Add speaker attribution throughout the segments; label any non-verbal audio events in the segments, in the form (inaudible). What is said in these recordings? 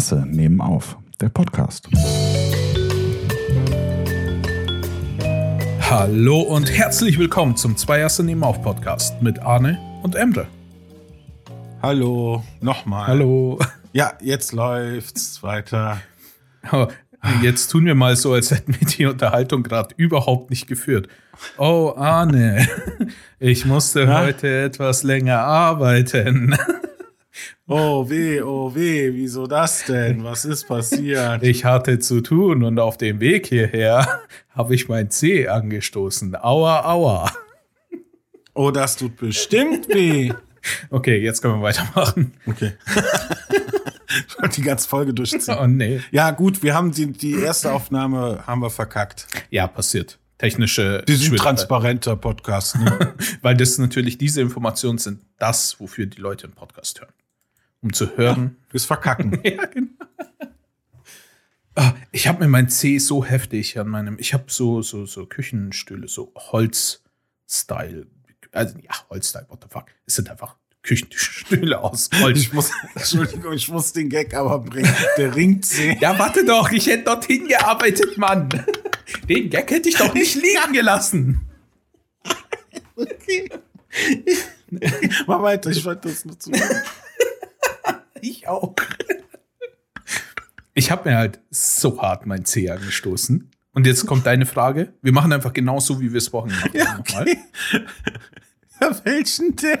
Speaker 1: Asse nehmen auf, der Podcast.
Speaker 2: Hallo und herzlich willkommen zum Zwei Asse nehmen auf Podcast mit Arne und Emre.
Speaker 3: Hallo, nochmal.
Speaker 2: Hallo.
Speaker 3: Ja, jetzt läuft's weiter.
Speaker 2: Oh, Jetzt tun wir mal so, als hätten wir die Unterhaltung gerade überhaupt nicht geführt. Oh, Arne, (laughs) ich musste
Speaker 3: Ja?
Speaker 2: heute etwas länger arbeiten.
Speaker 3: Oh weh, oh weh, wieso das denn? Was ist passiert?
Speaker 2: Ich hatte zu tun und auf dem Weg hierher (laughs) habe ich mein C angestoßen. Aua, aua.
Speaker 3: Oh, das tut bestimmt weh.
Speaker 2: Okay, jetzt können wir weitermachen.
Speaker 3: Okay. ich wollte die ganze Folge durchziehen.
Speaker 2: Oh nee.
Speaker 3: Ja, gut, wir haben die, die erste Aufnahme haben wir verkackt.
Speaker 2: Ja, passiert. Technische
Speaker 3: Die sind transparenter Podcast. Ne? (laughs)
Speaker 2: Weil das natürlich, diese Informationen sind das, wofür die Leute einen Podcast hören. Um zu hören, (laughs)
Speaker 3: Fürs Verkacken. (laughs)
Speaker 2: Ja, genau. Ah, Ich habe mir mein C so heftig an meinem. Ich habe so, so, so Küchenstühle, so Holz-Style. Also, ja, Holz-Style, what the fuck. Es sind einfach Küchenstühle aus Holz.
Speaker 3: Ich muss, (laughs) Entschuldigung, ich muss den Gag aber bringen. Der Ringzeh.
Speaker 2: ja, warte doch, ich hätte dorthin gearbeitet, Mann. Den Gag hätte ich doch nicht liegen gelassen.
Speaker 3: Mach weiter, ich wollte das nur zu.
Speaker 2: Ich auch. Ich habe mir halt so hart mein C angestoßen. Und jetzt kommt deine Frage. Wir machen einfach genauso, wie wir es vorhin gemacht haben. nochmal.
Speaker 3: Ja, (laughs) welchen denn?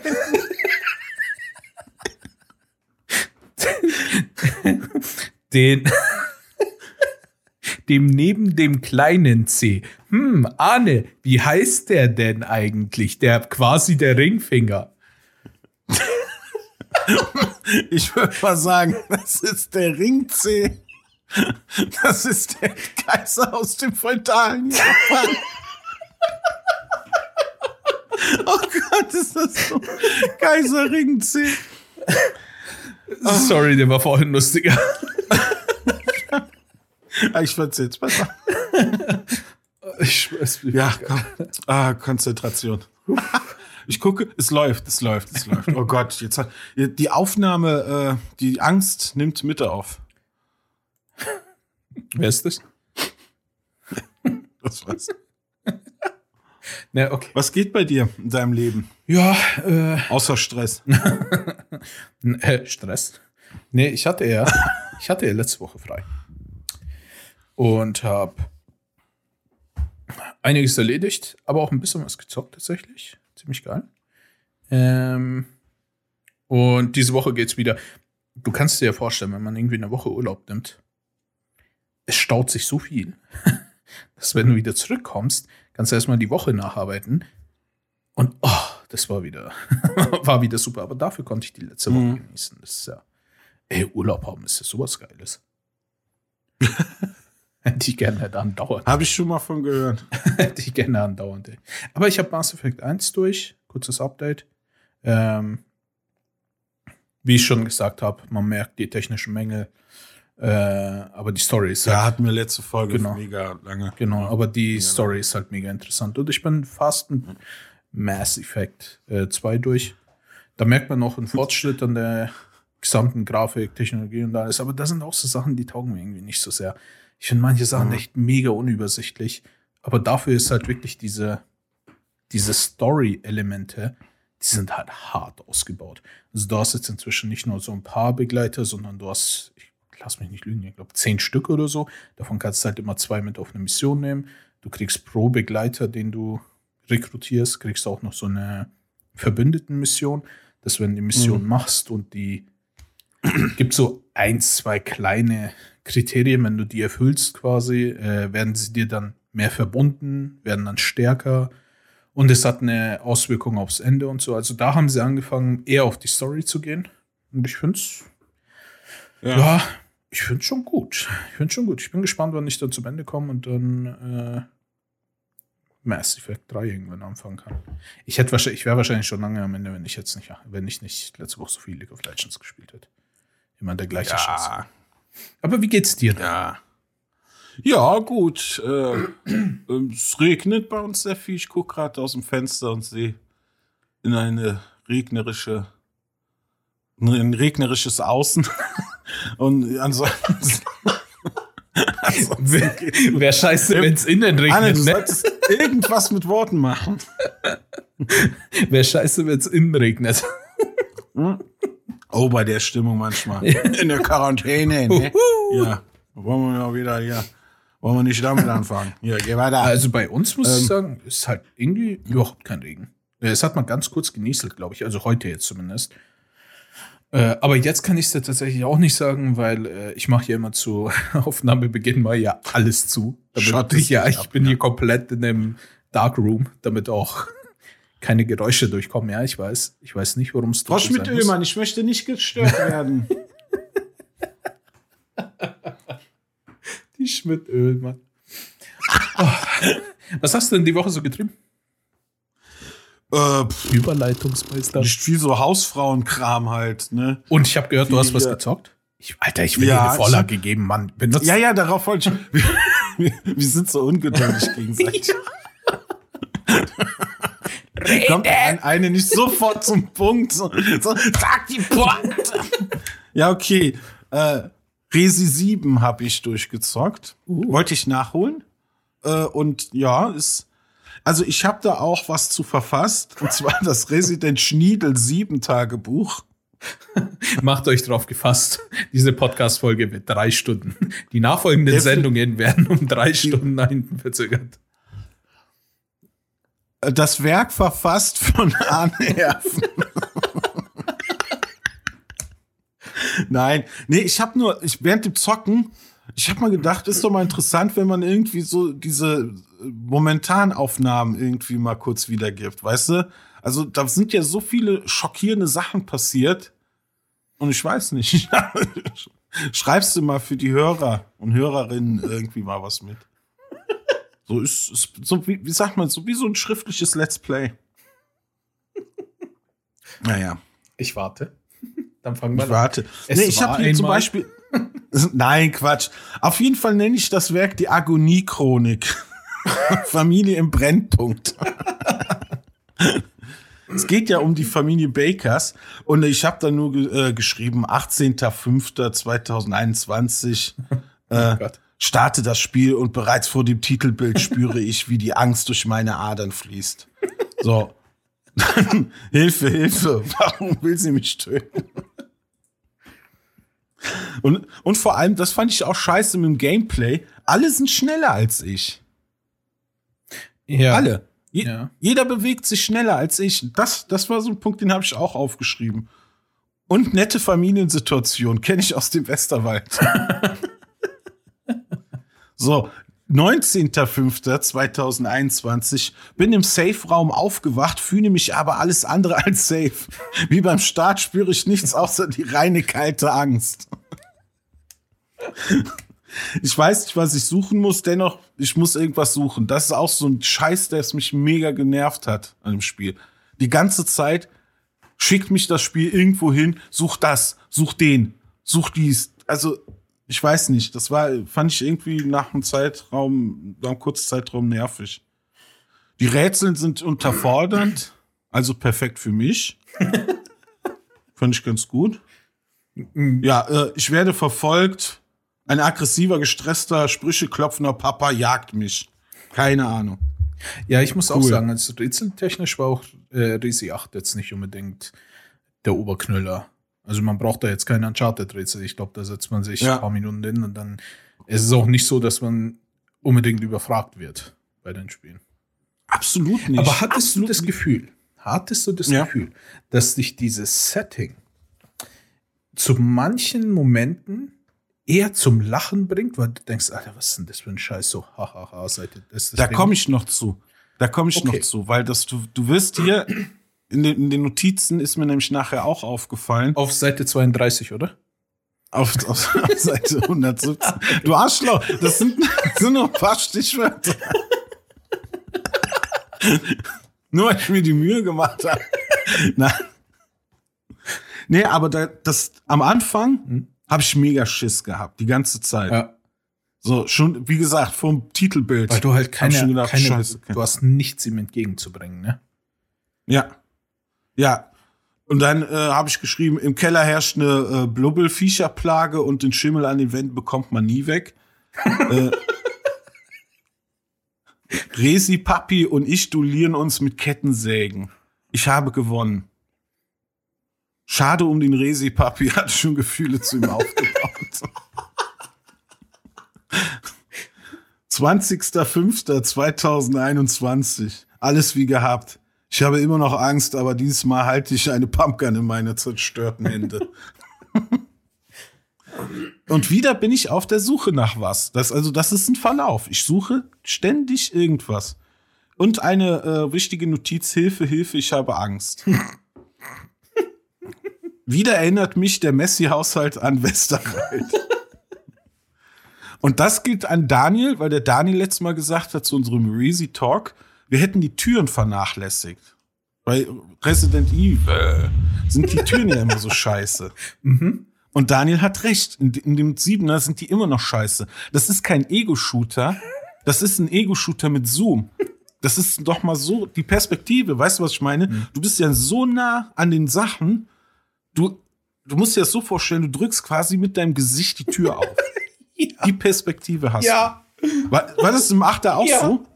Speaker 2: den dem neben dem kleinen C. Hm, Arne, wie heißt der denn eigentlich? Der quasi der Ringfinger. (laughs)
Speaker 3: Ich würde mal sagen, das ist der Ringzeh. Das ist der Kaiser aus dem feudalen Japan. Oh Gott, ist das so. Kaiser Ringzeh.
Speaker 2: Sorry, der war vorhin lustiger.
Speaker 3: Ah, Ich fand's jetzt besser.
Speaker 2: Ich schwör's mir.
Speaker 3: Ja, komm. Ah, Konzentration. Ich gucke, es läuft, es läuft, es läuft. Oh Gott, jetzt hat die Aufnahme, äh, die Angst nimmt Mitte auf.
Speaker 2: Wer ist das?
Speaker 3: Das war's.
Speaker 2: Ne, okay.
Speaker 3: Was geht bei dir in deinem Leben?
Speaker 2: Ja, äh,
Speaker 3: Außer Stress. (laughs)
Speaker 2: äh, Stress. Nee, ich hatte ja, ich hatte ja letzte Woche frei. Und habe einiges erledigt, aber auch ein bisschen was gezockt tatsächlich. Ziemlich geil. Ähm, und diese Woche geht's wieder. Du kannst dir ja vorstellen, wenn man irgendwie eine Woche Urlaub nimmt, es staut sich so viel, (laughs) dass wenn du wieder zurückkommst, kannst du erstmal die Woche nacharbeiten. Und oh, das war wieder, (laughs) war wieder super. Aber dafür konnte ich die letzte Woche
Speaker 3: Mhm.
Speaker 2: genießen. Das ist ja, ey, Urlaub haben ist ja sowas Geiles. (laughs) Hätte ich gerne andauernd.
Speaker 3: Habe ich schon mal von gehört.
Speaker 2: Hätte ich gerne andauernd. Ey. Aber ich habe Mass Effect 1 durch. Kurzes Update. Ähm, wie ich schon gesagt habe, man merkt die technischen Mängel. Äh, aber die Story ist
Speaker 3: Ja,
Speaker 2: halt,
Speaker 3: hatten wir letzte Folge
Speaker 2: Genau.
Speaker 3: mega lange.
Speaker 2: genau, aber die
Speaker 3: Ja.
Speaker 2: Story ist halt mega interessant. Und ich bin fast ein Mass Effect äh, 2 durch. Da merkt man noch einen Fortschritt an der gesamten Grafik, Technologie und alles. Aber da sind auch so Sachen, die taugen mir irgendwie nicht so sehr. Ich finde manche Sachen
Speaker 3: Mhm.
Speaker 2: echt mega unübersichtlich. Aber dafür ist halt wirklich diese, diese Story-Elemente, die sind halt hart ausgebaut. Also du hast jetzt inzwischen nicht nur so ein paar Begleiter, sondern du hast, ich lass mich nicht lügen, ich glaube zehn Stück oder so. Davon kannst du halt immer zwei mit auf eine Mission nehmen. Du kriegst pro Begleiter, den du rekrutierst, kriegst du auch noch so eine Verbündeten-Mission, dass wenn du die Mission machst und die (clears throat) gibt so ein, zwei kleine Kriterien, wenn du die erfüllst quasi, äh, werden sie dir dann mehr verbunden, werden dann stärker und es hat eine Auswirkung aufs Ende und so. Also da haben sie angefangen, eher auf die Story zu gehen. Und ich finde es,
Speaker 3: Ja.
Speaker 2: ja, ich finde schon gut. Ich finde schon gut. Ich bin gespannt, wann ich dann zum Ende komme und dann äh, Mass Effect 3 irgendwann anfangen kann. Ich hätte wahrscheinlich, ich wäre wahrscheinlich schon lange am Ende, wenn ich jetzt nicht, wenn ich nicht letzte Woche so viel League of Legends gespielt hätte. Immer der gleiche Scheiß.
Speaker 3: Ja.
Speaker 2: Aber wie geht's dir denn?
Speaker 3: Ja. Ja, gut. Äh, (clears throat) ähm, es regnet bei uns sehr viel. Ich gucke gerade aus dem Fenster und sehe in eine regnerische, in ein regnerisches Außen. (laughs) Und ansonsten. (laughs)
Speaker 2: Wäre wär scheiße, wenn es innen
Speaker 3: Anne,
Speaker 2: regnet.
Speaker 3: du
Speaker 2: Ne?
Speaker 3: irgendwas mit Worten machen. (laughs)
Speaker 2: Wäre scheiße, wenn es innen regnet.
Speaker 3: Oh, bei der Stimmung manchmal. (laughs) In der Quarantäne, ne? Ja. Wollen wir mal wieder hier. Wollen wir nicht damit anfangen? Ja, geh weiter.
Speaker 2: Also bei uns muss
Speaker 3: Ähm.
Speaker 2: ich sagen, ist halt irgendwie überhaupt kein Regen. Äh, Es hat mal ganz kurz genieselt, glaube ich. Also heute jetzt zumindest. Äh, aber jetzt kann ich es tatsächlich auch nicht sagen, weil äh, ich mache ja immer zu (laughs) Aufnahmebeginn mal ja alles zu. Damit ich, ja, ich
Speaker 3: ab,
Speaker 2: bin
Speaker 3: ja.
Speaker 2: hier komplett in dem Darkroom, damit auch keine Geräusche durchkommen. Ja, ich weiß. Ich weiß nicht, worum es sein muss.
Speaker 3: Schmidt-Oehlmann, ich möchte nicht gestört (laughs) werden.
Speaker 2: Die Schmidt-Öl, Mann. Oh. Was hast du denn die Woche so getrieben?
Speaker 3: äh, pff,
Speaker 2: Überleitungsmeister.
Speaker 3: nicht viel so Hausfrauenkram halt, ne?
Speaker 2: Und ich habe gehört, du hast was
Speaker 3: Ja.
Speaker 2: gezockt. Ich, Alter, ich will
Speaker 3: Ja,
Speaker 2: dir eine Vorlage geben, Mann. Benutzt
Speaker 3: Ja, ja, darauf wollte ich. (laughs) Wir, wir sind so ungeduldig gegenseitig. (laughs) Kommt ein, eine nicht sofort zum Punkt. So, so, sag die Pointe. Ja, okay. Äh, Resi 7 habe ich durchgezockt. Wollte ich nachholen. Äh, und ja, ist. Also ich habe da auch was zu verfasst. Und zwar (laughs) das Resident Schniedel 7 Tagebuch. (laughs)
Speaker 2: Macht euch drauf gefasst. Diese Podcast-Folge wird drei Stunden. Die nachfolgenden Sendungen werden um drei Stunden nach hinten verzögert.
Speaker 3: Das Werk verfasst von (laughs) Arne Herfen. Nein, nee, ich habe nur, ich während dem Zocken, ich habe mal gedacht, ist doch mal interessant, wenn man irgendwie so diese äh, Momentanaufnahmen irgendwie mal kurz wiedergibt, weißt du? Also da sind ja so viele schockierende Sachen passiert und ich weiß nicht. (laughs) Schreibst du mal für die Hörer und Hörerinnen irgendwie mal was mit? So ist, ist so wie, wie sagt man, so wie so ein schriftliches Let's Play. (laughs) Naja,
Speaker 2: Ich warte. Dann fangen wir
Speaker 3: ich
Speaker 2: an.
Speaker 3: warte.
Speaker 2: Es
Speaker 3: nee, ich habe hier zum Beispiel. (laughs) Nein, Quatsch. Auf jeden Fall nenne ich das Werk die Agonie-Chronik. (laughs) Familie im Brennpunkt. es geht ja um die Familie Bakers und ich habe da nur äh, geschrieben, 18.05.2021 äh,
Speaker 2: Oh Gott.
Speaker 3: Starte das Spiel und bereits vor dem Titelbild spüre ich, wie die Angst durch meine Adern fließt. So. (laughs) Hilfe, Hilfe, warum will sie mich töten? Und, und vor allem, das fand ich auch scheiße mit dem Gameplay. Alle sind schneller als ich.
Speaker 2: Ja.
Speaker 3: Alle. Je,
Speaker 2: Ja.
Speaker 3: Jeder bewegt sich schneller als ich. Das, das war so ein Punkt, den habe ich auch aufgeschrieben. Und nette Familiensituation kenne ich aus dem Westerwald. (laughs) so, 19.05.2021 bin im Safe-Raum aufgewacht, fühle mich aber alles andere (laughs) als safe. Wie beim Start spüre ich nichts außer die reine kalte Angst. Ich weiß nicht, was ich suchen muss, dennoch, ich muss irgendwas suchen. Das ist auch so ein Scheiß, der es mich mega genervt hat an dem Spiel. Die ganze Zeit schickt mich das Spiel irgendwo hin, such das, such den, such dies. Also, ich weiß nicht, das war, fand ich irgendwie nach einem Zeitraum, nach einem kurzen Zeitraum nervig. Die Rätsel sind unterfordernd, also perfekt für mich. (laughs) fand ich ganz gut. Ja, äh, ich werde verfolgt. Ein aggressiver, gestresster, Sprüche klopfender Papa jagt mich. Keine Ahnung.
Speaker 2: Ja, ich muss auch
Speaker 3: Cool.
Speaker 2: sagen, also rätseltechnisch war auch äh, Resi 8 jetzt nicht unbedingt der Oberknüller. Also man braucht da jetzt keine Uncharted-Rätsel. Ich glaube, da setzt man sich
Speaker 3: Ja.
Speaker 2: ein paar Minuten hin und dann es ist auch nicht so, dass man unbedingt überfragt wird bei den Spielen.
Speaker 3: Absolut nicht.
Speaker 2: Aber hattest
Speaker 3: Absolut
Speaker 2: du das Gefühl, hattest du das
Speaker 3: Ja.
Speaker 2: Gefühl, dass dich dieses Setting zu manchen Momenten eher zum Lachen bringt, weil du denkst, Alter, was ist denn das für ein Scheiß? So, hahaha, seit das, das
Speaker 3: Da komme ich noch zu. Da komme ich
Speaker 2: Okay.
Speaker 3: noch zu, weil das du, du wirst hier in den, in den Notizen ist mir nämlich nachher auch aufgefallen.
Speaker 2: auf Seite 32, oder?
Speaker 3: Auf, auf, auf Seite 117. Du Arschloch, das sind, das sind nur ein paar Stichwörter. nur weil ich mir die Mühe gemacht habe. Nein. Nee, aber da, das, am Anfang
Speaker 2: Hm.
Speaker 3: habe ich mega Schiss gehabt, die ganze Zeit.
Speaker 2: Ja.
Speaker 3: So, schon, wie gesagt, vom Titelbild.
Speaker 2: Weil du halt keine,
Speaker 3: gedacht,
Speaker 2: keine
Speaker 3: Scheiße.
Speaker 2: du hast nichts ihm entgegenzubringen, ne?
Speaker 3: Ja. Ja. Und dann äh, habe ich geschrieben, im Keller herrscht eine äh, Blubbelviecherplage und den Schimmel an den Wänden bekommt man nie weg. äh, (laughs) Resi, Papi und ich duellieren uns mit Kettensägen. Ich habe gewonnen. Schade um den Resi, Papi (laughs) hat schon Gefühle zu ihm aufgebaut. (laughs) 20.05.2021. Alles wie gehabt. Ich habe immer noch Angst, aber dieses Mal halte ich eine Pumpgun in meine zerstörten Hände. (laughs) Und wieder bin ich auf der Suche nach was. Das, also, das ist ein Verlauf. Ich suche ständig irgendwas. Und eine äh, wichtige Notiz: Hilfe, Hilfe, ich habe Angst. (laughs) wieder erinnert mich der Messi-Haushalt an Westerwald. Und das gilt an Daniel, weil der Daniel letztes Mal gesagt hat zu unserem Reezy Talk, wir hätten die Türen vernachlässigt. Bei Resident Evil sind die Türen ja immer so scheiße. (laughs)
Speaker 2: Mhm.
Speaker 3: Und Daniel hat recht. In, in dem Siebener sind die immer noch scheiße. Das ist kein Ego-Shooter. Das ist ein Ego-Shooter mit Zoom. Das ist doch mal so die Perspektive. Weißt du, was ich meine?
Speaker 2: Mhm.
Speaker 3: Du bist ja so nah an den Sachen. Du, du musst dir das so vorstellen, du drückst quasi mit deinem Gesicht die Tür auf. (laughs) Die Perspektive hast
Speaker 2: Ja.
Speaker 3: du. War, war das im Achter auch
Speaker 2: Ja.
Speaker 3: so?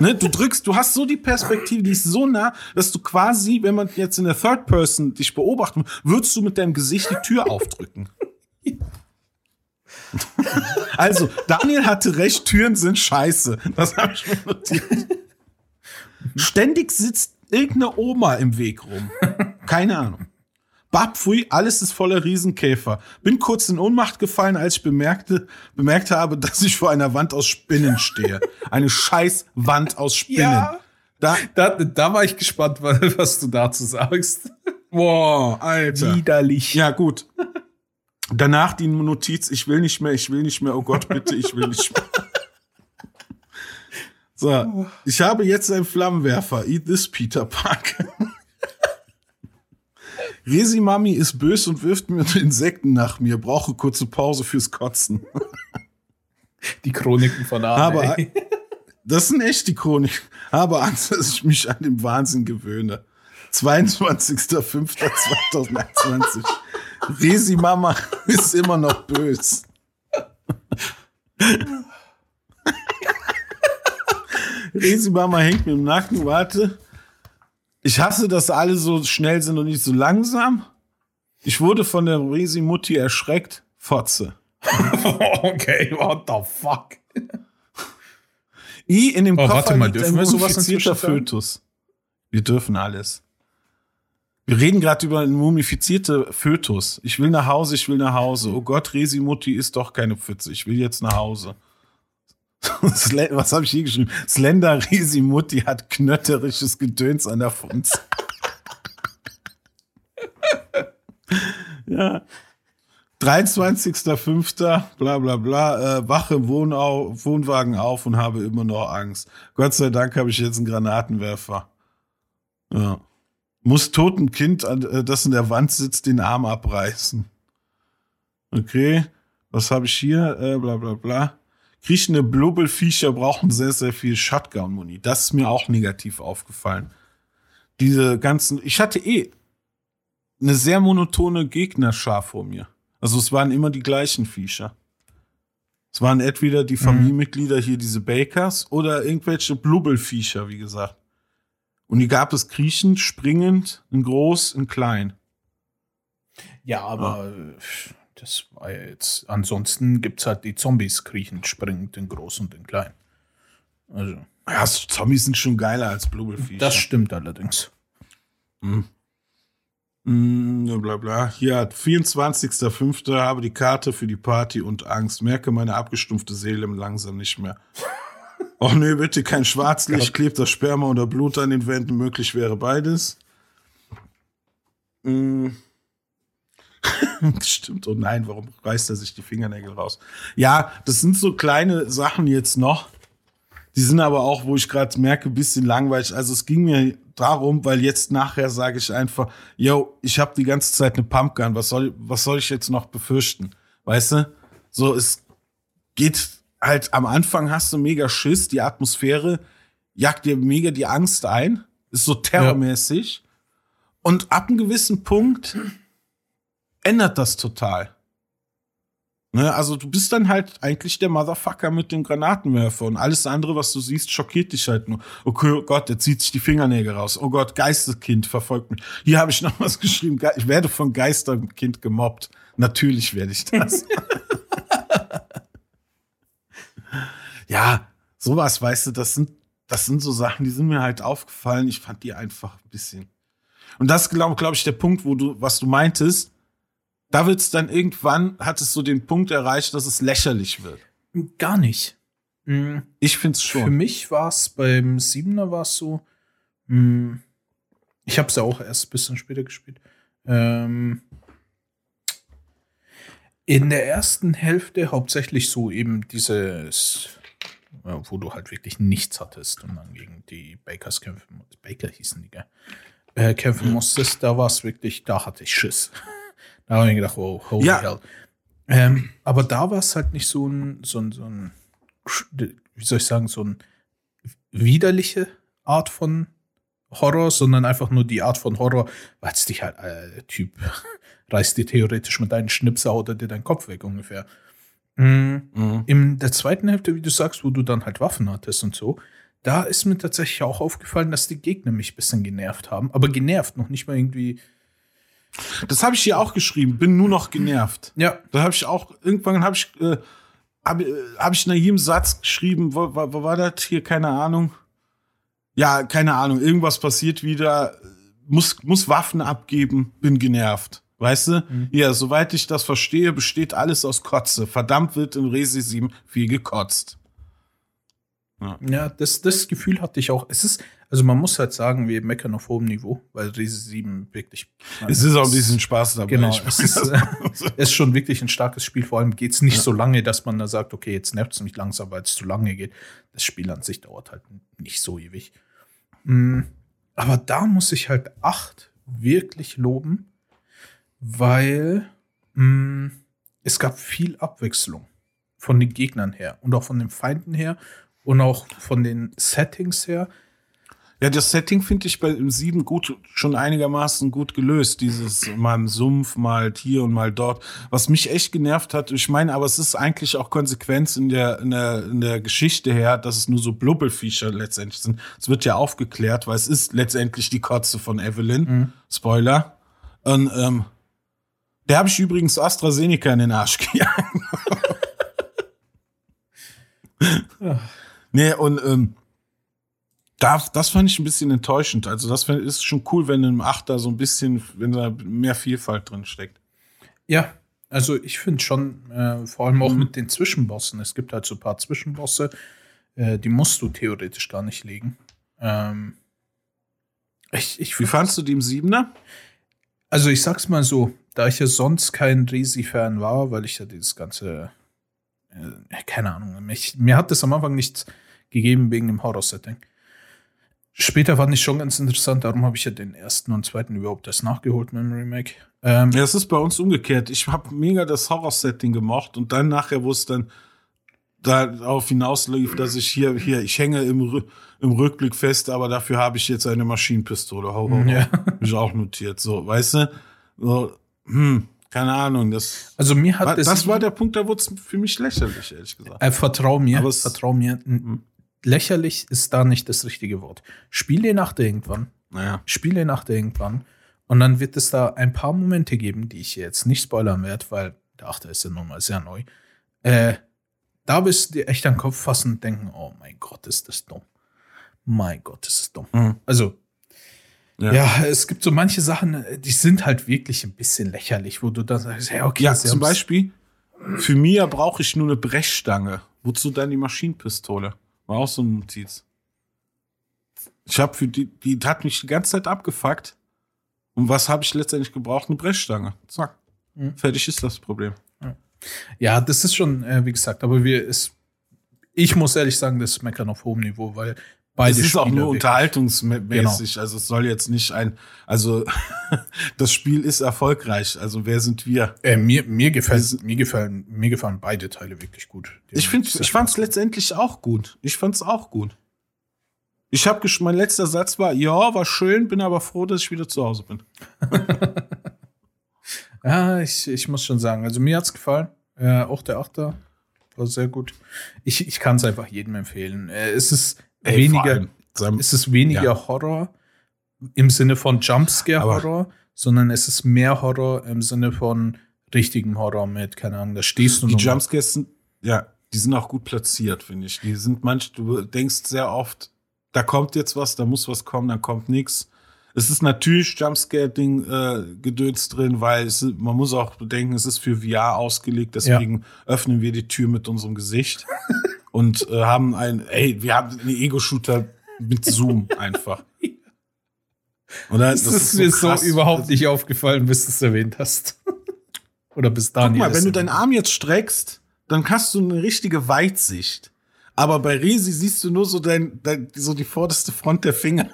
Speaker 3: Ne, du drückst, du hast so die Perspektive, die ist so nah, dass du quasi, wenn man jetzt in der Third Person dich beobachten, würdest du mit deinem Gesicht die Tür aufdrücken. Also, Daniel hatte recht, Türen sind scheiße. Das habe ich mir notiert. Ständig sitzt irgendeine Oma im Weg rum. Keine Ahnung. Babpfui, alles ist voller Riesenkäfer. Bin kurz in Ohnmacht gefallen, als ich bemerkte, bemerkt habe, (laughs) dass ich vor einer Wand aus Spinnen stehe. Eine scheiß Wand aus Spinnen.
Speaker 2: Ja.
Speaker 3: Da,
Speaker 2: Da, da war ich gespannt, (laughs) was du dazu sagst.
Speaker 3: boah, Alter.
Speaker 2: Widerlich.
Speaker 3: Ja, gut. Danach die Notiz, ich will nicht mehr, ich will nicht mehr, oh Gott, bitte, ich will nicht mehr. So, ich habe jetzt einen Flammenwerfer. Eat this, Peter Park. Resi Mami ist bös und wirft mir Insekten nach mir. Brauche kurze Pause fürs Kotzen. (laughs)
Speaker 2: Die Chroniken von Arne.
Speaker 3: Aber
Speaker 2: ey.
Speaker 3: das sind echt die Chronik. Habe Angst, dass ich mich an den Wahnsinn gewöhne. 22.05.2021. Resi Mama ist immer noch bös. (laughs) Resi Mama hängt mir im Nacken. Warte. Ich hasse, dass alle so schnell sind und nicht so langsam. Ich wurde von der Resi Mutti erschreckt. Fotze. (laughs)
Speaker 2: okay, what the fuck?
Speaker 3: I in dem
Speaker 2: Oh,
Speaker 3: Koffer
Speaker 2: warte mal, dürfen
Speaker 3: ein
Speaker 2: wir sowas
Speaker 3: mumifizierter? Fötus. Wir dürfen alles. Wir reden gerade über einen mumifizierte Fötus. Ich will nach Hause, ich will nach Hause. Oh Gott, Resi Mutti ist doch keine Pfütze. Ich will jetzt nach Hause. (laughs) Was habe ich hier geschrieben? Slender Resi Mutti hat knötterisches Gedöns an der Funz. (laughs) ja. 23.05. bla bla bla, äh, wache im Wohnau Wohnwagen auf und habe immer noch Angst. Gott sei Dank habe ich jetzt einen Granatenwerfer. Ja. Muss toten Kind, äh, das in der Wand sitzt, den Arm abreißen. Okay. Was habe ich hier? Äh, bla bla bla. Kriechende Blubbelviecher brauchen sehr, sehr viel Shotgun-Muni. Das ist mir auch negativ aufgefallen. Diese ganzen, ich hatte eh eine sehr monotone Gegnerschar vor mir. Also es waren immer die gleichen Viecher. Es waren entweder die Familienmitglieder hier, diese Bakers, oder irgendwelche Blubbelviecher, wie gesagt. Und die gab es kriechend, springend, in groß, in klein.
Speaker 2: Ja, aber äh, das war ja jetzt. Ansonsten gibt's halt die Zombies kriechend, springend, in groß und in klein. Also,
Speaker 3: Ja, Zombies sind schon geiler als Blubbelviecher.
Speaker 2: das stimmt allerdings.
Speaker 3: Mm, ja, bla bla. Hier, 24.05. habe die Karte für die Party und Angst. Merke meine abgestumpfte Seele langsam nicht mehr. (laughs) Och nee, bitte kein Schwarzlicht, klebt das Sperma oder Blut an den Wänden. Möglich wäre beides. Mm. (laughs) Stimmt, oh nein, warum reißt er sich die Fingernägel raus? Ja, das sind so kleine Sachen jetzt noch. Die sind aber auch, wo ich gerade merke, ein bisschen langweilig. Also es ging mir darum, weil jetzt nachher sage ich einfach, yo, ich habe die ganze Zeit eine Pumpgun, was soll, was soll ich jetzt noch befürchten? Weißt du? So, es geht halt, am Anfang hast du mega Schiss, die Atmosphäre jagt dir mega die Angst ein, ist so terrormäßig. Und ab einem gewissen Punkt ändert das total. Ne, also du bist dann halt eigentlich der Motherfucker mit dem Granatenwerfer und alles andere, was du siehst, schockiert dich halt nur. Okay, oh Gott, der zieht sich die Fingernägel raus. Oh Gott, Geisterkind verfolgt mich. Hier habe ich noch was geschrieben. Ge- Ich werde von Geisterkind gemobbt. Natürlich werde ich das. (laughs) ja, sowas, weißt du, das sind, das sind so Sachen, die sind mir halt aufgefallen. Ich fand die einfach ein bisschen. Und das glaube glaub ich der Punkt, wo du, was du meintest, da wird's dann irgendwann, hat es so den Punkt erreicht, dass es lächerlich wird.
Speaker 2: Gar nicht. Mm,
Speaker 3: Ich find's
Speaker 2: Für
Speaker 3: schon.
Speaker 2: mich war es beim Siebener war es so. mm, Ich habe es ja auch erst ein bisschen später gespielt. Ähm, in der ersten Hälfte hauptsächlich so eben dieses, wo du halt wirklich nichts hattest und dann gegen die Bakers kämpfen, Baker hießen die, gell? Äh, kämpfen musstest, da war es wirklich, da hatte ich Schiss. Da habe ich gedacht, oh, holy
Speaker 3: Ja.
Speaker 2: hell. Ähm, aber da war es halt nicht so ein, so ein, so ein, wie soll ich sagen, so ein widerliche Art von Horror, sondern einfach nur die Art von Horror, weil es dich halt, äh, der Typ (laughs) reißt dir theoretisch mit deinen Schnipser oder dir deinen Kopf weg ungefähr. Mm,
Speaker 3: Mhm.
Speaker 2: In der zweiten Hälfte, wie du sagst, wo du dann halt Waffen hattest und so, da ist mir tatsächlich auch aufgefallen, dass die Gegner mich ein bisschen genervt haben. Aber genervt, noch nicht mal irgendwie.
Speaker 3: Das habe ich hier auch geschrieben, bin nur noch genervt.
Speaker 2: Ja,
Speaker 3: Da habe ich auch, irgendwann habe ich, äh, habe äh, hab ich nach jedem Satz geschrieben, wo, wo, wo war das hier, keine Ahnung. Ja, keine Ahnung, irgendwas passiert wieder, muss, muss Waffen abgeben, bin genervt. Weißt du? Ja, soweit ich das verstehe, besteht alles aus Kotze. Verdammt wird in Resi 7 viel gekotzt.
Speaker 2: Ja, das, das Gefühl hatte ich auch. Es ist, also man muss halt sagen, wir meckern auf hohem Niveau, weil Resi 7 wirklich.
Speaker 3: Es ist auch ein bisschen Spaß dabei.
Speaker 2: Genau, es ist, äh, (laughs) ist schon wirklich ein starkes Spiel. Vor allem geht es nicht so lange, dass man da sagt, okay, jetzt nervt es mich langsam, weil es zu lange geht. Das Spiel an sich dauert halt nicht so ewig. Mm, Aber da muss ich halt acht wirklich loben, weil mm, es gab viel Abwechslung von den Gegnern her und auch von den Feinden her und auch von den Settings her.
Speaker 3: Ja, das Setting finde ich bei im 7 gut, schon einigermaßen gut gelöst. Dieses mal im Sumpf, mal hier und mal dort. Was mich echt genervt hat, ich meine, aber es ist eigentlich auch Konsequenz in der, in der, in der Geschichte her, dass es nur so Blubbelfischer letztendlich sind. Es wird ja aufgeklärt, weil es ist letztendlich die Kotze von Evelyn. Spoiler. Und, ähm, der habe ich übrigens AstraZeneca in den Arsch (laughs) gejagt. (laughs) Nee, und ähm, da, das fand ich ein bisschen enttäuschend. Also, das ist schon cool, wenn im Achter so ein bisschen, wenn da mehr Vielfalt drin steckt.
Speaker 2: Ja, also ich finde schon, äh, vor allem auch
Speaker 3: Mhm.
Speaker 2: mit den Zwischenbossen. Es gibt halt so ein paar Zwischenbosse, äh, die musst du theoretisch gar nicht legen. Ähm, ich, ich
Speaker 3: Wie fandst du die im Siebener?
Speaker 2: Also ich sag's mal so, da ich ja sonst kein Resi-Fan war, weil ich ja dieses ganze, äh, keine Ahnung, mich, mir hat das am Anfang nichts gegeben wegen dem Horror-Setting. Später fand ich schon ganz interessant, darum habe ich ja den ersten und zweiten überhaupt erst nachgeholt mit dem Remake. Ähm,
Speaker 3: Ja, es ist bei uns umgekehrt. Ich habe mega das Horror-Setting gemocht und dann nachher, wo es dann darauf hinauslief, dass ich hier, hier, ich hänge im, im Rückblick fest, aber dafür habe ich jetzt eine Maschinenpistole. Hau, hau.
Speaker 2: Ja. (laughs)
Speaker 3: Ich auch notiert. So, weißt du? So, hm, keine Ahnung. Das,
Speaker 2: Also mir hat
Speaker 3: war,
Speaker 2: das,
Speaker 3: das war der Punkt, da wurde es für mich lächerlich, ehrlich gesagt.
Speaker 2: Äh, vertrau mir,
Speaker 3: Aber es-
Speaker 2: vertrau mir. Lächerlich ist da nicht das richtige Wort. Spiel die Nacht irgendwann.
Speaker 3: Naja.
Speaker 2: Spiel die Nacht irgendwann. Und dann wird es da ein paar Momente geben, die ich jetzt nicht spoilern werde, weil der Achter ist ja nun mal sehr neu. Äh, da wirst du dir echt an den Kopf fassen und denken, oh mein Gott, ist das dumm. Mein Gott, ist das dumm.
Speaker 3: Mhm.
Speaker 2: Also,
Speaker 3: Ja.
Speaker 2: ja. es gibt so manche Sachen, die sind halt wirklich ein bisschen lächerlich, wo du dann sagst, ja, okay,
Speaker 3: Ja, zum Beispiel, für Mia brauche ich nur eine Brechstange. Wozu dann die Maschinenpistole? War auch so ein Notiz. Ich habe für die, die hat mich die ganze Zeit abgefuckt. Und was habe ich letztendlich gebraucht? Eine Brechstange. Zack.
Speaker 2: Mhm.
Speaker 3: Fertig ist das Problem.
Speaker 2: Ja, das ist schon, äh, wie gesagt, aber wir ist, ich muss ehrlich sagen, das ist Meckern auf hohem Niveau, weil beide
Speaker 3: es ist auch
Speaker 2: Spieler
Speaker 3: nur unterhaltungsmäßig. Also es soll jetzt nicht ein, also (laughs) das Spiel ist erfolgreich. Also wer sind wir?
Speaker 2: Äh, mir, mir, gefällt, mir, gefallen, mir gefallen beide Teile wirklich gut. Die
Speaker 3: Ich finde, ich fand es letztendlich auch gut. Ich fand es auch gut. Ich habe mein letzter Satz war, ja, war schön, bin aber froh, dass ich wieder zu Hause bin. (laughs)
Speaker 2: Ja, ich, ich muss schon sagen, also mir hat's gefallen. Äh, auch der Achter war sehr gut. Ich, ich kann es einfach jedem empfehlen. Äh, es ist
Speaker 3: Ey,
Speaker 2: weniger,
Speaker 3: allem,
Speaker 2: es ist weniger
Speaker 3: Ja.
Speaker 2: Horror im Sinne von Jumpscare-Horror, sondern es ist mehr Horror im Sinne von richtigem Horror mit, keine Ahnung, da stehst du
Speaker 3: Die Jumpscares sind, ja, die sind auch gut platziert, finde ich. Die sind manch, du denkst sehr oft, da kommt jetzt was, da muss was kommen, dann kommt nichts. Es ist natürlich Jumpscare-Ding äh, Gedöns drin, weil es, man muss auch bedenken, es ist für VR ausgelegt, deswegen öffnen wir die Tür mit unserem Gesicht (laughs) und äh, haben ein, ey, wir haben einen Ego-Shooter mit Zoom (laughs) einfach. Oder?
Speaker 2: Das, ist mir so
Speaker 3: krass.
Speaker 2: überhaupt nicht aufgefallen, bis du es erwähnt hast. (laughs) Oder bis dahin.
Speaker 3: Guck mal, wenn du deinen Arm jetzt streckst, dann hast du eine richtige Weitsicht. Aber bei Resi siehst du nur so dein, dein so die vorderste Front der Finger.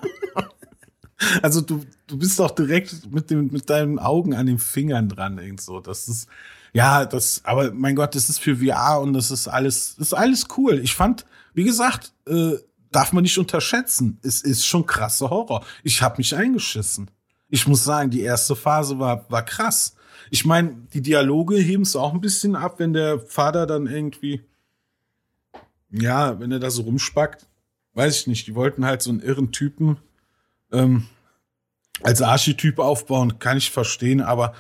Speaker 3: (laughs) also du, du bist auch direkt mit dem, mit deinen Augen an den Fingern dran, irgend so. Das ist, ja, das, aber mein Gott, das ist für VR und das ist alles, das ist alles cool. Ich fand, wie gesagt, äh, darf man nicht unterschätzen. Es ist schon krasser Horror. Ich habe mich eingeschissen. Ich muss sagen, die erste Phase war, war krass. Ich meine, die Dialoge heben es auch ein bisschen ab, wenn der Vater dann irgendwie, ja, wenn er da so rumspackt. Weiß ich nicht. Die wollten halt so einen irren Typen ähm, als Archetyp aufbauen, kann ich verstehen, aber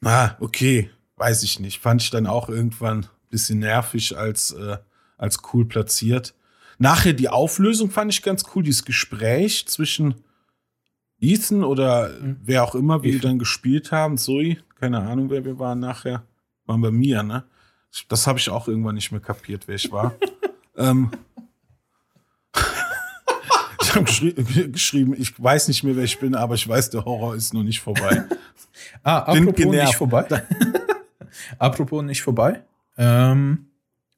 Speaker 3: na, okay, weiß ich nicht. Fand ich dann auch irgendwann ein bisschen nervig als, äh, als cool platziert. Nachher die Auflösung fand ich ganz cool, dieses Gespräch zwischen Ethan oder wer auch immer wir
Speaker 2: Ethan.
Speaker 3: dann gespielt haben, Zoe, keine Ahnung, wer wir waren nachher, waren bei mir, ne? Das habe ich auch irgendwann nicht mehr kapiert, wer ich war. (laughs) ähm, (laughs) ich habe geschri geschrieben, ich weiß nicht mehr, wer ich bin, aber ich weiß, der Horror ist noch nicht vorbei. (laughs)
Speaker 2: Ah, apropos nicht vorbei. (laughs) apropos nicht vorbei. Ähm,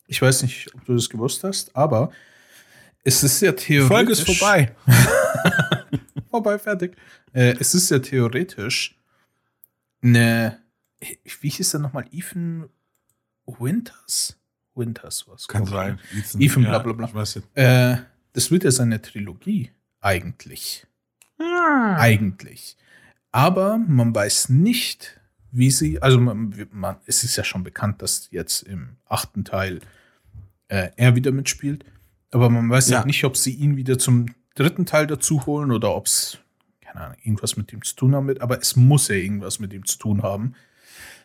Speaker 2: ich weiß nicht, ob du das gewusst hast, aber es ist ja theoretisch.
Speaker 3: Folge ist vorbei.
Speaker 2: vorbei, fertig. Äh, es ist ja theoretisch eine. Wie hieß der nochmal? Ethan Winters? Winters was.
Speaker 3: Kann sein. Ethan,
Speaker 2: Ethan, bla, bla, bla.
Speaker 3: Ich weiß jetzt.
Speaker 2: Äh, das wird ja seine Trilogie, eigentlich. Eigentlich. Aber man weiß nicht, wie sie, also man, man, es ist ja schon bekannt, dass jetzt im achten Teil äh, er wieder mitspielt. Aber man weiß
Speaker 3: Ja.
Speaker 2: halt nicht, ob sie ihn wieder zum dritten Teil dazu holen oder ob es, keine Ahnung, irgendwas mit ihm zu tun haben wird. Aber es muss ja irgendwas mit ihm zu tun haben.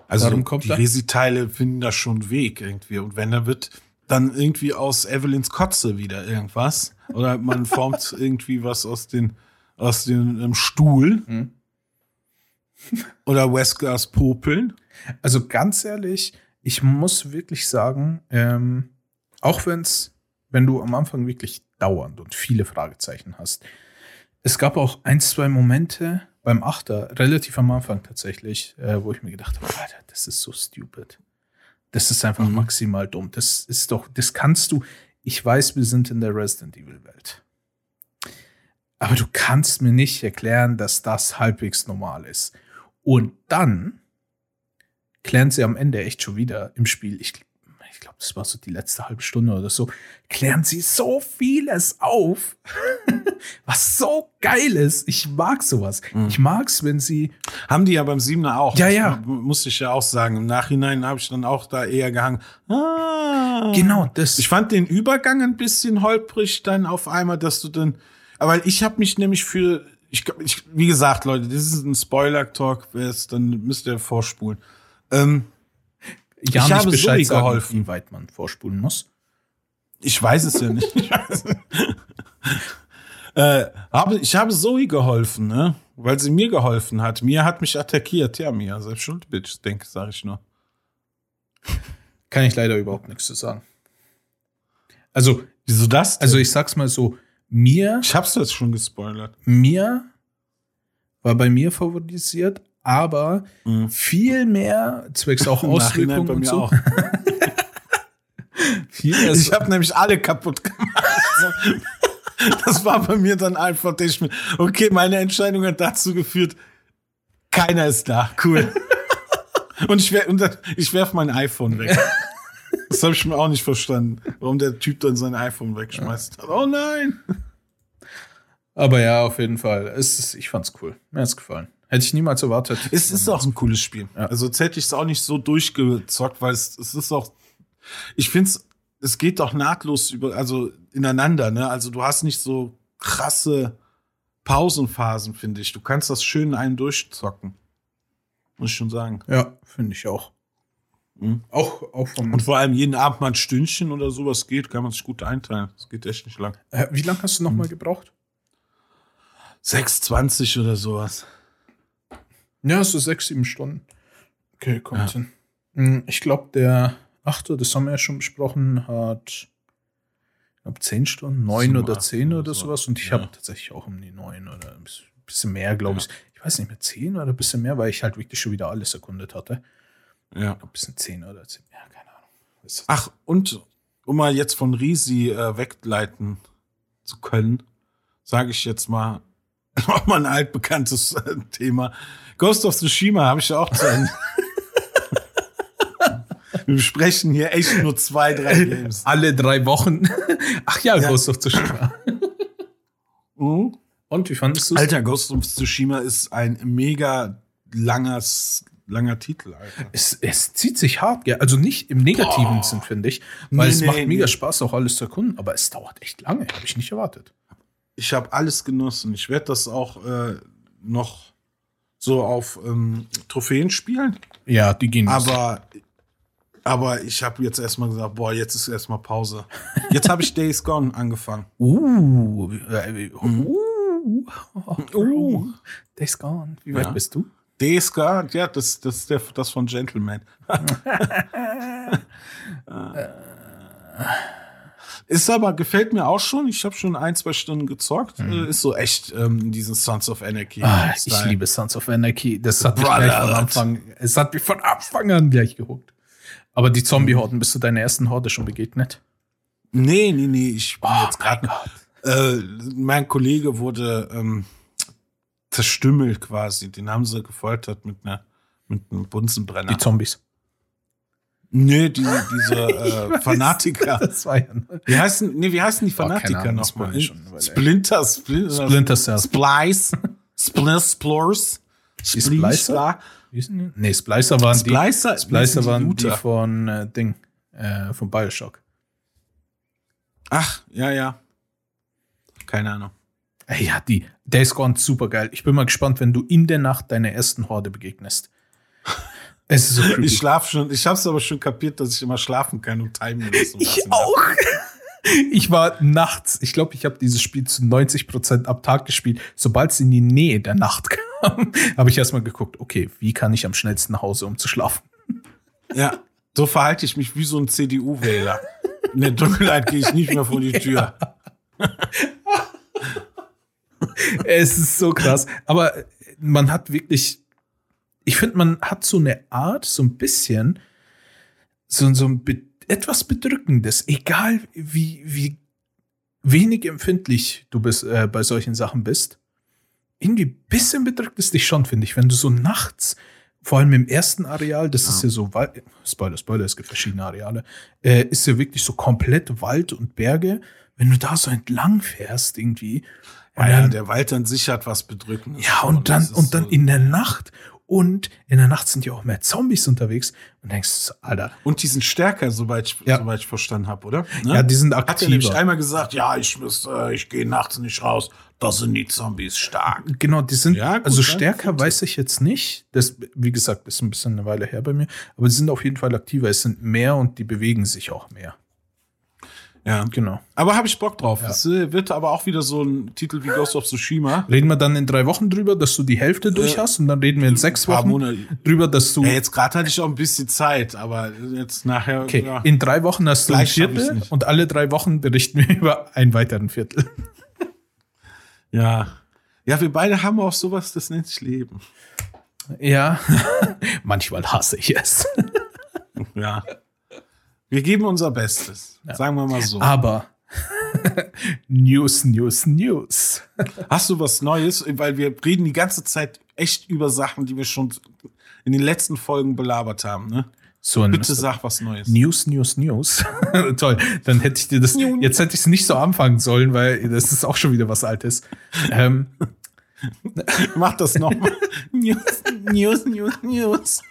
Speaker 3: Also
Speaker 2: Darum kommt
Speaker 3: die
Speaker 2: er.
Speaker 3: Resi-Teile finden da schon Weg irgendwie. Und wenn da wird dann irgendwie aus Evelyns Kotze wieder irgendwas. Oder man formt irgendwie was aus den, aus dem ähm, Stuhl.
Speaker 2: Mhm.
Speaker 3: Oder Weskers Popeln.
Speaker 2: Also ganz ehrlich, ich muss wirklich sagen, ähm, auch wenn's, wenn du am Anfang wirklich dauernd und viele Fragezeichen hast, es gab auch ein, zwei Momente beim Achter, relativ am Anfang tatsächlich, äh, wo ich mir gedacht habe, Alter, das ist so stupid. Das ist einfach
Speaker 3: Mhm.
Speaker 2: maximal dumm. Das ist doch, das kannst du. Ich weiß, wir sind in der Resident Evil Welt. Aber du kannst mir nicht erklären, dass das halbwegs normal ist. Und dann klären sie am Ende echt schon wieder im Spiel. Ich, ich glaube, das war so die letzte halbe Stunde oder so. Klären sie so vieles auf, (laughs) was so geil ist. Ich mag sowas.
Speaker 3: Mhm.
Speaker 2: Ich mag's, wenn sie.
Speaker 3: Haben die ja beim Siebener auch.
Speaker 2: Ja, ja.
Speaker 3: Musste ich ja auch sagen. Im Nachhinein habe ich dann auch da eher gehangen. Ah.
Speaker 2: Genau, das.
Speaker 3: Ich fand den Übergang ein bisschen holprig dann auf einmal, dass du dann, aber ich habe mich nämlich für, ich, ich, wie gesagt, Leute, das ist ein Spoiler-Talk, wer es, dann müsst ihr vorspulen. Ähm,
Speaker 2: ja
Speaker 3: ich
Speaker 2: nicht
Speaker 3: habe
Speaker 2: Bescheid
Speaker 3: Zoe
Speaker 2: sagen,
Speaker 3: geholfen.
Speaker 2: wie weit man vorspulen muss.
Speaker 3: ich weiß es ja nicht. (laughs) Ich, äh, habe, ich habe Zoe geholfen, ne? Weil sie mir geholfen hat. Mia hat mich attackiert. Ja, Mia, selbst schuld, Bitch, denke, sage ich nur.
Speaker 2: Kann ich leider überhaupt nichts zu sagen. Also,
Speaker 3: Wieso das? Denn?
Speaker 2: also ich sag's mal so, mir
Speaker 3: ich hab's jetzt schon gespoilert.
Speaker 2: mir war bei mir favorisiert, aber
Speaker 3: Mhm.
Speaker 2: viel mehr zwecks auch (laughs) Auswirkungen
Speaker 3: bei
Speaker 2: und
Speaker 3: mir
Speaker 2: so. (laughs)
Speaker 3: Ich habe nämlich alle kaputt gemacht. Das war bei mir dann einfach, ich okay, meine Entscheidung hat dazu geführt, keiner ist da. Cool. (laughs) Und ich, wer- und ich werf mein iPhone weg. Das habe ich mir auch nicht verstanden, warum der Typ dann sein iPhone wegschmeißt. Oh nein.
Speaker 2: Aber ja, auf jeden Fall. Es ist, ich fand's cool. Mir hat's gefallen. Hätte ich niemals erwartet.
Speaker 3: Es ist auch ein cooles Spiel. Also jetzt hätte ich es auch nicht so durchgezockt, weil es, es ist auch, ich finde es, es geht doch nahtlos über, also ineinander, ne? Also du hast nicht so krasse Pausenphasen, finde ich. Du kannst das schön in einen durchzocken. Muss ich schon sagen.
Speaker 2: Ja, finde ich auch.
Speaker 3: Mhm.
Speaker 2: Auch, auch vom.
Speaker 3: Und vor allem jeden Abend mal ein Stündchen oder sowas geht, kann man sich gut einteilen. Das geht echt nicht lang.
Speaker 2: Äh, wie lange hast du nochmal gebraucht?
Speaker 3: 6,20 oder sowas.
Speaker 2: Ja, so sechs, sieben Stunden. Okay, kommt
Speaker 3: Ja.
Speaker 2: hin. Hm, Ich glaube, der achte, das haben wir ja schon besprochen, hat, glaube, zehn Stunden, neun
Speaker 3: Sieben,
Speaker 2: oder zehn
Speaker 3: oder
Speaker 2: oder
Speaker 3: so.
Speaker 2: sowas. Und ich
Speaker 3: Ja.
Speaker 2: habe tatsächlich auch um die neun oder ein bisschen- mehr, glaube ich. Ich weiß nicht mehr, zehn oder ein bisschen mehr, weil ich halt wirklich schon wieder alles erkundet hatte.
Speaker 3: Ja.
Speaker 2: Ein bisschen zehn oder zehn, ja, keine Ahnung.
Speaker 3: Ach, und um mal jetzt von Risi äh, wegleiten zu können, sage ich jetzt mal (laughs) noch mal ein altbekanntes äh, Thema. Ghost of Tsushima habe ich ja auch zu Ende. (laughs) Wir besprechen hier echt nur zwei, drei Games.
Speaker 2: Alle drei Wochen. (laughs) Ach ja,
Speaker 3: Ja.
Speaker 2: Ghost of Tsushima.
Speaker 3: Mhm.
Speaker 2: Und wie fandest du es?
Speaker 3: Alter, Ghost of Tsushima ist ein mega langes, langer Titel, Alter.
Speaker 2: Es, es zieht sich hart, gell? also nicht im negativen
Speaker 3: Boah.
Speaker 2: Sinn, finde ich, weil
Speaker 3: Nee,
Speaker 2: es
Speaker 3: nee,
Speaker 2: macht mega
Speaker 3: nee.
Speaker 2: Spaß, auch alles zu erkunden, aber es dauert echt lange, habe ich nicht erwartet.
Speaker 3: Ich habe alles genossen. Ich werde das auch äh, noch so auf ähm, Trophäen spielen.
Speaker 2: Ja, die gehen.
Speaker 3: Aber, aber ich habe jetzt erstmal gesagt, boah, jetzt ist erstmal Pause. Jetzt habe ich Days Gone angefangen. (laughs)
Speaker 2: Uh, äh, uh,
Speaker 3: Uh.
Speaker 2: Days Gone. Wie weit
Speaker 3: Ja.
Speaker 2: bist du?
Speaker 3: Days Gone, ja, das, das ist der, das von Gentleman. (laughs) (laughs) ist aber, gefällt mir auch schon. Ich habe schon ein, zwei Stunden gezockt. Äh, Ist so echt ähm, in diesen Sons of Anarchy.
Speaker 2: Ah, ich liebe Sons of Anarchy. Das hat mich gleich von. Anfang, es hat mich von Anfang an gleich gehuckt. Aber die Zombie-Horden, bist du deiner ersten Horde schon begegnet?
Speaker 3: Nee, nee, nee, ich bin
Speaker 2: Oh,
Speaker 3: jetzt gerade. Äh, mein Kollege wurde ähm, zerstümmelt quasi. Den haben sie gefoltert mit einer mit einem Bunsenbrenner.
Speaker 2: Die Zombies.
Speaker 3: Nee, die, (laughs) diese äh, Fanatiker.
Speaker 2: Das war ja.
Speaker 3: Wie heißen, nee, wie heißen die Fanatiker nochmal? Splinter, Splinter,
Speaker 2: Splinter Cell.
Speaker 3: Splice, Splinter Splors,
Speaker 2: Die Splicer? Die? Nee, Splicer waren die.
Speaker 3: Splicer,
Speaker 2: Splicer waren die
Speaker 3: Looter.
Speaker 2: von äh, Ding, äh, von Bioshock.
Speaker 3: Ach, ja, ja. Keine Ahnung.
Speaker 2: Ey, ja, die Days Gone super geil. Ich bin mal gespannt, wenn du in der Nacht deiner ersten Horde begegnest. Es ist so creepy.
Speaker 3: Ich schlaf schon, ich hab's aber schon kapiert, dass ich immer schlafen kann und timen muss. und was
Speaker 2: Ich auch. Ich war nachts, ich glaube, ich habe dieses Spiel zu 90% am Tag gespielt. Sobald es in die Nähe der Nacht (laughs) kam, habe ich erstmal geguckt, okay, wie kann ich am schnellsten nach Hause, um zu schlafen?
Speaker 3: Ja, so verhalte ich mich wie so ein CDU-Wähler. In der Dunkelheit gehe ich nicht mehr vor die Tür. (laughs)
Speaker 2: Es ist so krass. Aber man hat wirklich, ich finde, man hat so eine Art, so ein bisschen, so, so ein be etwas Bedrückendes, egal wie, wie wenig empfindlich du bist, äh, bei solchen Sachen bist. Irgendwie ein bisschen bedrückt es dich schon, finde ich, wenn du so nachts, vor allem im ersten Areal, das ist ja so Wald, Spoiler, Spoiler, es gibt verschiedene Areale, äh, ist ja wirklich so komplett Wald und Berge. Wenn du da so entlang fährst, irgendwie,
Speaker 3: Ja, ja,
Speaker 2: dann-
Speaker 3: der Wald an sich hat was Bedrückendes.
Speaker 2: ja, und dann, und dann
Speaker 3: so-
Speaker 2: in der Nacht. Und in der Nacht sind ja auch mehr Zombies unterwegs. Und denkst Alter,
Speaker 3: Und die sind stärker, soweit ich,
Speaker 2: Ja.
Speaker 3: soweit ich verstanden habe, oder? Ne?
Speaker 2: ja, die sind
Speaker 3: Hat er nämlich
Speaker 2: aktiver.
Speaker 3: einmal gesagt, ja, ich muss, äh, ich gehe nachts nicht raus. Da sind die Zombies stark.
Speaker 2: Genau, die sind,
Speaker 3: Ja, gut,
Speaker 2: also stärker
Speaker 3: gut.
Speaker 2: weiß ich jetzt nicht. Das, wie gesagt, ist ein bisschen eine Weile her bei mir. Aber die sind auf jeden Fall aktiver. Es sind mehr und die bewegen sich auch mehr.
Speaker 3: Ja.
Speaker 2: Genau.
Speaker 3: Aber habe ich Bock drauf. Es äh, wird aber auch wieder so ein Titel wie Ghost of Tsushima.
Speaker 2: Reden wir dann in drei Wochen drüber, dass du die Hälfte durch hast. Und dann reden wir in sechs Wochen
Speaker 3: Monate.
Speaker 2: drüber, dass du.
Speaker 3: Ja, jetzt gerade hatte ich auch ein bisschen Zeit, aber jetzt nachher.
Speaker 2: okay,
Speaker 3: ja.
Speaker 2: in drei Wochen hast du ein
Speaker 3: Gleich
Speaker 2: Viertel. Und alle drei Wochen berichten wir (laughs) über einen weiteren Viertel.
Speaker 3: ja. Ja, wir beide haben auch sowas, das nennt sich Leben.
Speaker 2: Ja, (laughs) manchmal hasse ich es.
Speaker 3: Ja. Wir geben unser Bestes. Sagen wir mal so.
Speaker 2: Aber (laughs) News, News, News.
Speaker 3: Hast du was Neues? Weil wir reden die ganze Zeit echt über Sachen, die wir schon in den letzten Folgen belabert haben, ne?
Speaker 2: So
Speaker 3: Bitte sag was Neues.
Speaker 2: News, News, News. (laughs) Toll. Dann hätte ich dir das, jetzt hätte ich es nicht so anfangen sollen, weil das ist auch schon wieder was Altes. Ähm, (laughs)
Speaker 3: Mach das nochmal. News, News, News, News.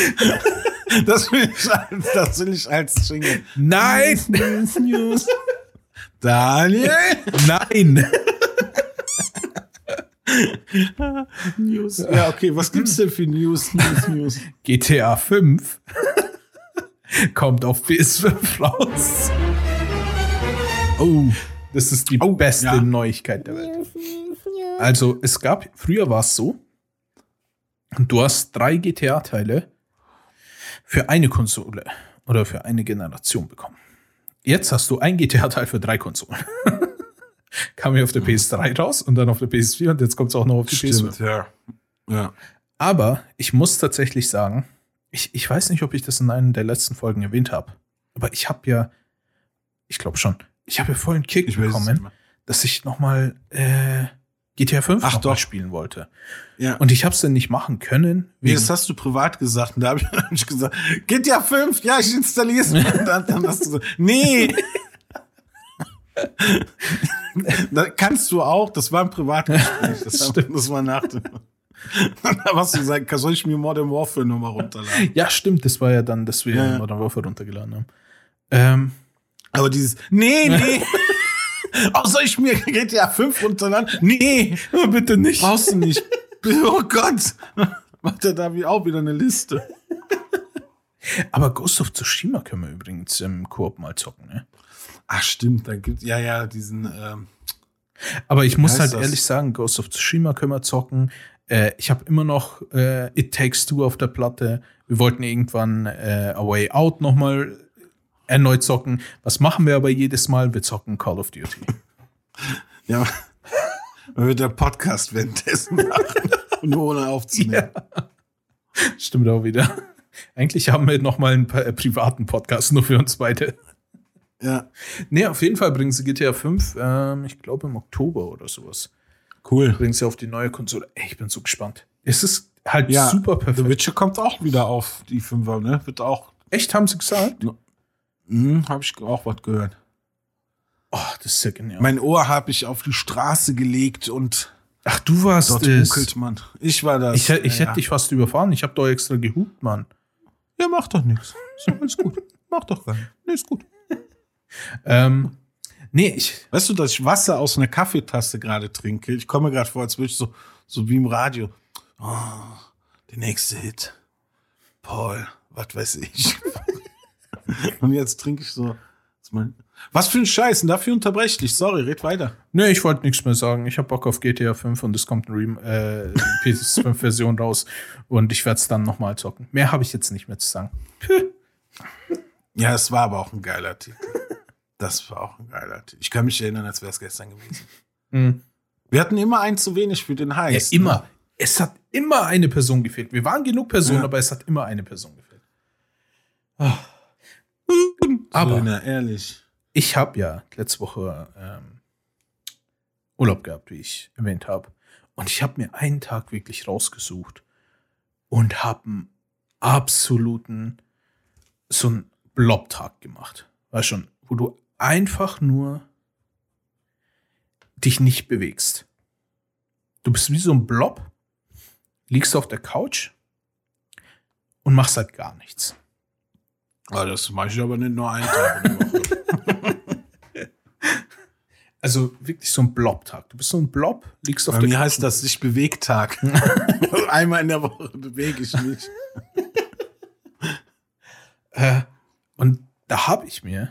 Speaker 3: (laughs) Das will ich als, das will ich als Jingle.
Speaker 2: nein!
Speaker 3: News, News. Daniel.
Speaker 2: Nein!
Speaker 3: News. Ja, okay, was gibt's denn für News, News, News?
Speaker 2: GTA 5 kommt auf PS5 raus.
Speaker 3: Oh.
Speaker 2: Das ist die
Speaker 3: Oh,
Speaker 2: beste
Speaker 3: ja.
Speaker 2: Neuigkeit der Welt. Also, es gab, früher war es so, du hast drei GTA-Teile für eine Konsole oder für eine Generation bekommen. Jetzt hast du ein GTA-Teil für drei Konsolen. (laughs) Kam ja auf der PS3 raus und dann auf der PS4 und jetzt kommt es auch noch auf die PS5.
Speaker 3: Stimmt, ja. Ja.
Speaker 2: Aber ich muss tatsächlich sagen, ich, ich weiß nicht, ob ich das in einer der letzten Folgen erwähnt habe, aber ich habe ja, ich glaube schon, ich habe ja voll einen Kick
Speaker 3: Ich
Speaker 2: bekommen, dass ich nochmal äh, GTA 5
Speaker 3: Ach doch.
Speaker 2: spielen wollte.
Speaker 3: Ja.
Speaker 2: Und ich habe es dann nicht machen können.
Speaker 3: Nee, das hast du privat gesagt. Und da habe ich, (laughs) hab ich gesagt, ja fünf, ja, ich installiere es. Und dann, dann hast du so, nee. (laughs) da kannst du auch, das war ein Privatgespräch. (laughs) Das,
Speaker 2: Stimmt.
Speaker 3: das war nach dem. Dann hast du gesagt, soll ich mir Modern Warfare nochmal runterladen?
Speaker 2: ja, stimmt, das war ja dann, dass wir
Speaker 3: ja.
Speaker 2: Modern Warfare runtergeladen haben. Ähm,
Speaker 3: Aber dieses, nee, nee. Soll ich mir GTA 5 runterladen? Nee,
Speaker 2: bitte nicht.
Speaker 3: brauchst du nicht. (laughs) Oh Gott. Macht er da wie auch wieder eine Liste.
Speaker 2: Aber Ghost of Tsushima können wir übrigens im Koop mal zocken, ne?
Speaker 3: Ach, stimmt, da gibt ja, ja, diesen, ähm,
Speaker 2: Aber ich muss halt
Speaker 3: das?
Speaker 2: ehrlich sagen, Ghost of Tsushima können wir zocken. Äh, ich habe immer noch äh, It Takes Two auf der Platte. Wir wollten irgendwann äh, A Way Out nochmal erneut zocken. Was machen wir aber jedes Mal? Wir zocken Call of Duty.
Speaker 3: Ja, man wird der Podcast währenddessen machen, (laughs) nur ohne aufzunehmen.
Speaker 2: Stimmt auch wieder. Eigentlich haben wir nochmal einen pa- äh, privaten Podcast nur für uns beide.
Speaker 3: Ja,
Speaker 2: Nee, auf jeden Fall bringen sie GTA 5, ähm, ich glaube im Oktober oder sowas.
Speaker 3: cool.
Speaker 2: Bringen sie auf die neue Konsole. Ey, ich bin so gespannt. Es ist halt
Speaker 3: Ja,
Speaker 2: super
Speaker 3: The
Speaker 2: perfekt.
Speaker 3: Witcher kommt auch wieder auf die Fünfer, ne? Wird auch,
Speaker 2: Echt, haben sie gesagt?
Speaker 3: Hm, habe ich auch was gehört.
Speaker 2: Oh, das ist ja genial.
Speaker 3: Mein Ohr habe ich auf die Straße gelegt und
Speaker 2: Ach, du warst
Speaker 3: dort
Speaker 2: es.
Speaker 3: ruckelt man. Ich war das.
Speaker 2: Ich, ich
Speaker 3: ja,
Speaker 2: hätte dich fast überfahren. Ich habe doch extra gehupt, Mann.
Speaker 3: Ja, mach doch nichts. Ist doch alles gut. (laughs) Mach doch gar. Nee, ist gut.
Speaker 2: Ähm, nee, ich.
Speaker 3: Weißt du, dass ich Wasser aus einer Kaffeetasse gerade trinke? Ich komme gerade vor, als würde ich so, so wie im Radio. Oh, der nächste Hit. Paul, was weiß ich. (laughs) (laughs) Und jetzt trinke ich so. Was für ein Scheiß. Und dafür unterbreche ich dich. Sorry, red weiter.
Speaker 2: Nee, ich wollte nichts mehr sagen. Ich habe Bock auf GTA 5 und es kommt eine Rem äh, (laughs) PS5-Version raus. Und ich werde es dann nochmal zocken. Mehr habe ich jetzt nicht mehr zu sagen.
Speaker 3: Ja, es war aber auch ein geiler Titel. Das war auch ein geiler Titel. Ich kann mich erinnern, als wäre es gestern gewesen.
Speaker 2: Mhm.
Speaker 3: Wir hatten immer einen zu wenig für den
Speaker 2: Ja,
Speaker 3: Heiß.
Speaker 2: immer. Es hat immer eine Person gefehlt. Wir waren genug Personen,
Speaker 3: Ja.
Speaker 2: aber es hat immer eine Person gefehlt.
Speaker 3: Ne?
Speaker 2: Aber
Speaker 3: Söhne, ehrlich.
Speaker 2: ich habe ja letzte Woche ähm, Urlaub gehabt, wie ich erwähnt habe. Und ich habe mir einen Tag wirklich rausgesucht und habe einen absoluten so einen Blob-Tag gemacht. Weißt schon, wo du einfach nur dich nicht bewegst. Du bist wie so ein Blob, liegst auf der Couch und machst halt gar nichts.
Speaker 3: Ah, das mache ich aber nicht nur einen Tag in der Woche. (laughs)
Speaker 2: Also wirklich so ein Blob-Tag. Du bist so ein Blob, liegst auf
Speaker 3: Bei
Speaker 2: der
Speaker 3: mir
Speaker 2: Couch
Speaker 3: heißt das sich Bewegtag. (laughs) Einmal in der Woche bewege ich mich. (laughs)
Speaker 2: Äh, und da habe ich mir,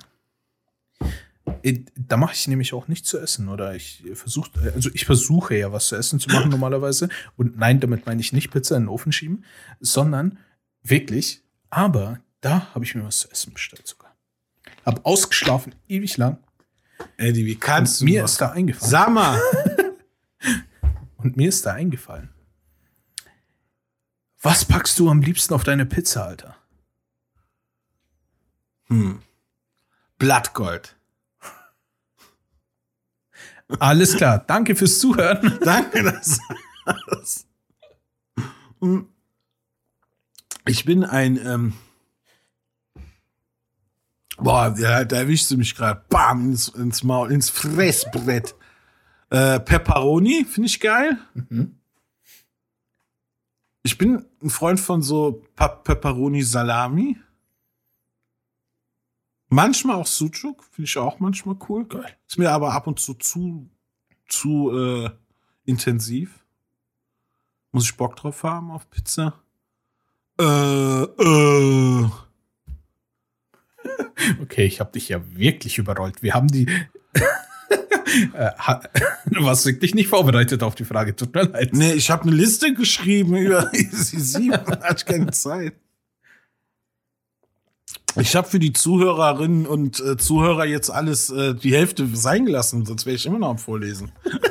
Speaker 2: äh, da mache ich nämlich auch nichts zu essen oder ich versuche, also ich versuche ja was zu essen zu machen normalerweise und nein, damit meine ich nicht Pizza in den Ofen schieben, sondern wirklich, aber da habe ich mir was zu essen bestellt sogar. Hab ausgeschlafen ewig lang
Speaker 3: Eddie, wie kannst
Speaker 2: und
Speaker 3: du
Speaker 2: mir
Speaker 3: nur?
Speaker 2: ist da eingefallen
Speaker 3: Sag mal. (laughs)
Speaker 2: und mir ist da eingefallen. Was packst du am liebsten auf deine Pizza, Alter?
Speaker 3: Hm. Blattgold.
Speaker 2: Alles klar, danke fürs Zuhören. (laughs)
Speaker 3: Danke, dass das. Hm. Ich bin ein, ähm, boah, ja, da erwischst du mich gerade, bam, ins, ins Maul, ins Fressbrett. Äh, Pepperoni finde ich geil.
Speaker 2: Mhm.
Speaker 3: Ich bin ein Freund von so Pa- Pepperoni Salami. Manchmal auch Sucuk, finde ich auch manchmal cool.
Speaker 2: Geil.
Speaker 3: Ist mir aber ab und zu zu, zu äh, intensiv. Muss ich Bock drauf haben auf Pizza? Äh, äh.
Speaker 2: Okay, ich habe dich ja wirklich überrollt. Wir haben die. (laughs) Äh, (laughs) du warst wirklich nicht vorbereitet auf die Frage. Tut mir leid.
Speaker 3: Nee, ich habe eine Liste geschrieben über Easy 7. hatte keine Zeit. Ich habe für die Zuhörerinnen und äh, Zuhörer jetzt alles äh, die Hälfte sein gelassen, sonst wäre ich immer noch am Vorlesen. (laughs)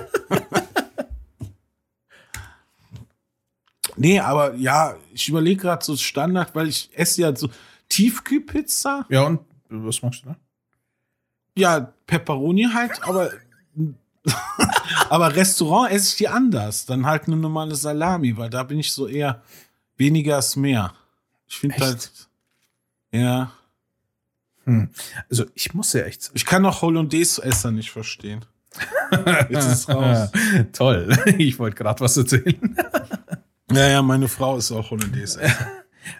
Speaker 3: nee, aber ja, ich überlege gerade so Standard, weil ich esse ja so Tiefkühlpizza.
Speaker 2: Ja, und was machst du da?
Speaker 3: Ja, Pepperoni halt, aber (laughs) aber Restaurant esse ich die anders. Dann halt eine normale Salami, weil da bin ich so eher weniger ist mehr. Ich finde halt ja,
Speaker 2: Hm. Also, ich muss ja echt
Speaker 3: ich kann auch Hollandaise-Esser nicht verstehen. (laughs) Jetzt ist raus. (laughs)
Speaker 2: Toll. Ich wollte gerade was erzählen.
Speaker 3: Ja, ja, meine Frau ist auch Hollandaise-Esser.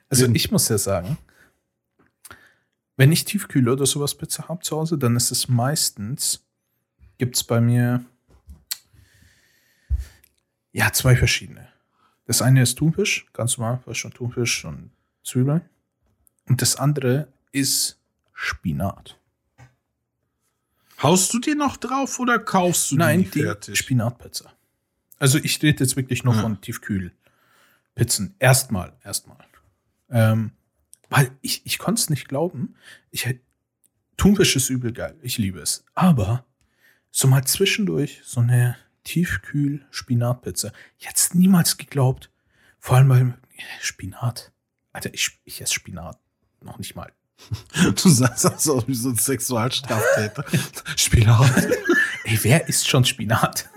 Speaker 2: Also, ich muss ja sagen, wenn ich Tiefkühle oder sowas Pizza habe zu Hause, dann ist es meistens, gibt es bei mir ja zwei verschiedene. Das eine ist Thunfisch, ganz normal, was schon Thunfisch und Zwiebeln. Und das andere ist Spinat.
Speaker 3: Haust du dir noch drauf oder kaufst du
Speaker 2: Nein,
Speaker 3: die
Speaker 2: die
Speaker 3: fertig?
Speaker 2: Spinatpizza. Also ich rede jetzt wirklich nur
Speaker 3: Ja.
Speaker 2: von Tiefkühlpizzen. Erstmal, erstmal. Ähm, weil ich, ich konnte es nicht glauben. Ich Thunfisch ist übel geil. Ich liebe es. Aber so mal zwischendurch so eine Tiefkühl-Spinatpizza. Ich hätte es niemals geglaubt. Vor allem weil Spinat. Alter, ich, ich esse Spinat noch nicht mal. (laughs)
Speaker 3: Du sagst das auch wie so ein Sexualstraftäter. (laughs) Spinat.
Speaker 2: Ey, wer isst schon Spinat?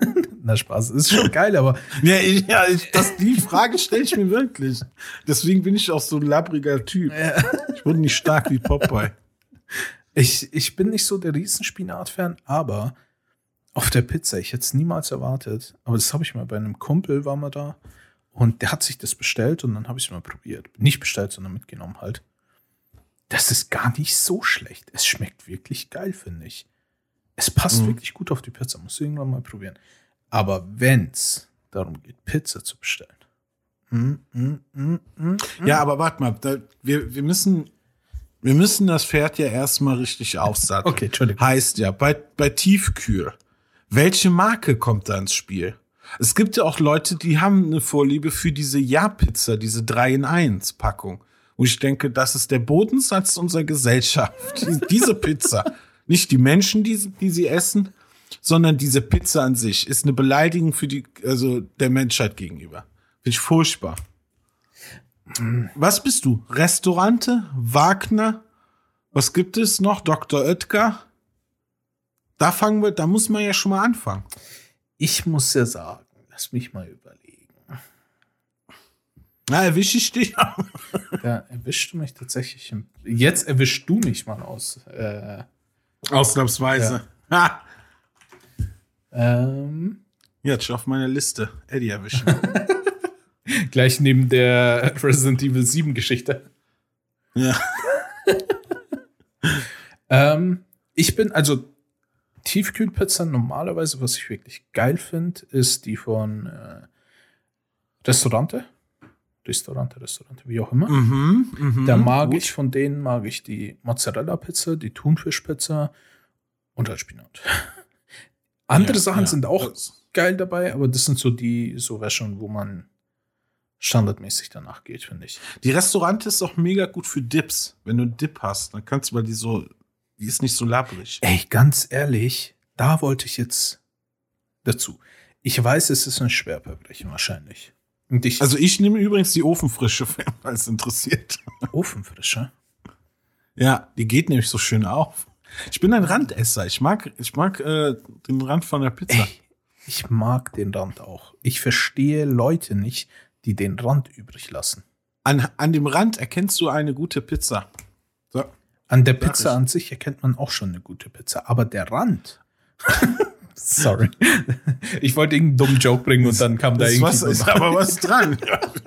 Speaker 2: Na Spaß, ist schon geil, aber (laughs)
Speaker 3: Ja, ich, ja ich, das, die Frage stelle ich mir wirklich. Deswegen bin ich auch so ein labbriger Typ. Ich wurde nicht stark wie Popeye.
Speaker 2: Ich, ich bin nicht so der Riesenspinat-Fan, aber auf der Pizza, ich hätte es niemals erwartet, aber das habe ich mal bei einem Kumpel, war mal da und der hat sich das bestellt und dann habe ich es mal probiert. Nicht bestellt, sondern mitgenommen halt. Das ist gar nicht so schlecht. Es schmeckt wirklich geil, finde ich. Es passt
Speaker 3: Mhm.
Speaker 2: wirklich gut auf die Pizza, musst du irgendwann mal probieren. Aber wenn's darum geht, Pizza zu bestellen. Mm, mm, mm,
Speaker 3: Ja, aber warte mal, da, wir, wir müssen, wir müssen das Pferd ja erstmal richtig aufsatteln.
Speaker 2: Okay, Entschuldigung.
Speaker 3: Heißt ja, bei, bei Tiefkühl, welche Marke kommt da ins Spiel? Es gibt ja auch Leute, die haben eine Vorliebe für diese Ja-Pizza, diese 3 in 1 Packung. Und ich denke, das ist der Bodensatz unserer Gesellschaft. Die- (laughs) diese Pizza. Nicht die Menschen, die, die sie essen, sondern diese Pizza an sich ist eine Beleidigung für die, also der Menschheit gegenüber. Finde ich furchtbar. Was bist du? Restaurante? Wagner? Was gibt es noch? Dr. Oetker? Da fangen wir, da muss man ja schon mal anfangen.
Speaker 2: Ich muss ja sagen, lass mich mal überlegen.
Speaker 3: Na, erwische ich dich. (laughs)
Speaker 2: Da erwischst du mich tatsächlich. Jetzt erwischst du mich mal aus. Äh,
Speaker 3: Ausnahmsweise. Ha!
Speaker 2: Ähm,
Speaker 3: Jetzt schon auf meiner Liste. Eddie erwischen. (laughs)
Speaker 2: gleich neben der Resident Evil 7 Geschichte.
Speaker 3: ja. (laughs)
Speaker 2: Ähm, ich bin, also Tiefkühlpizza normalerweise, was ich wirklich geil finde, ist die von äh, Restaurante. Restaurante, Restaurante, wie auch immer.
Speaker 3: Mhm, mhm.
Speaker 2: Da mag
Speaker 3: Gut.
Speaker 2: ich, von denen mag ich die Mozzarella-Pizza, die Thunfischpizza und halt Spinat. Andere
Speaker 3: Ja,
Speaker 2: Sachen
Speaker 3: ja.
Speaker 2: sind auch geil dabei, aber das sind so die, so Wäschen, wo man standardmäßig danach geht, finde ich.
Speaker 3: Die Restaurante ist auch mega gut für Dips. Wenn du einen Dip hast, dann kannst du, weil die so, die ist nicht so labbrig.
Speaker 2: Ey, ganz ehrlich, da wollte ich jetzt dazu. Ich weiß, es ist ein Schwerverbrechen wahrscheinlich. Ich,
Speaker 3: Also ich nehme übrigens die Ofenfrische, (laughs) es interessiert.
Speaker 2: Ofenfrische.
Speaker 3: Ja, die geht nämlich so schön auf. Ich bin ein Randesser. Ich mag, ich mag äh, den Rand von der Pizza.
Speaker 2: Ey, ich mag den Rand auch. Ich verstehe Leute nicht, die den Rand übrig lassen.
Speaker 3: An, an dem Rand erkennst du eine gute Pizza. So.
Speaker 2: An der Pizza
Speaker 3: ich.
Speaker 2: an sich erkennt man auch schon eine gute Pizza, aber der Rand. (laughs) Sorry. Ich wollte irgendeinen dummen Joke bringen und dann kam da irgendwie,
Speaker 3: was, ist aber was dran.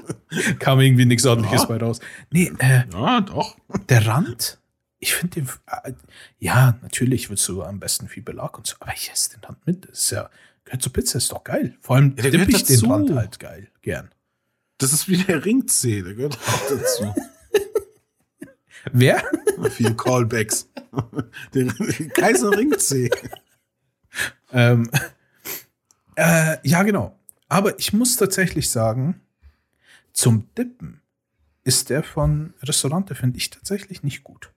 Speaker 3: (laughs)
Speaker 2: kam irgendwie nichts ordentliches
Speaker 3: Ja.
Speaker 2: bei raus. Nee, äh,
Speaker 3: ja, doch.
Speaker 2: der Rand, ich finde den, äh, ja, natürlich willst du am besten viel Belag und so, aber ich esse den Rand mit. Das ist ja, gehört zur Pizza, ist doch geil. Vor allem
Speaker 3: Ja, der
Speaker 2: dipp
Speaker 3: gehört
Speaker 2: ich den
Speaker 3: dazu.
Speaker 2: Rand halt geil, gern.
Speaker 3: Das ist wie der Ringzeh, der gehört auch dazu. (laughs)
Speaker 2: Wer?
Speaker 3: Viele Callbacks. Der Kaiser Ringzeh.
Speaker 2: Ähm, äh, ja, genau. Aber ich muss tatsächlich sagen, zum Dippen ist der von Restaurante, finde ich tatsächlich nicht gut.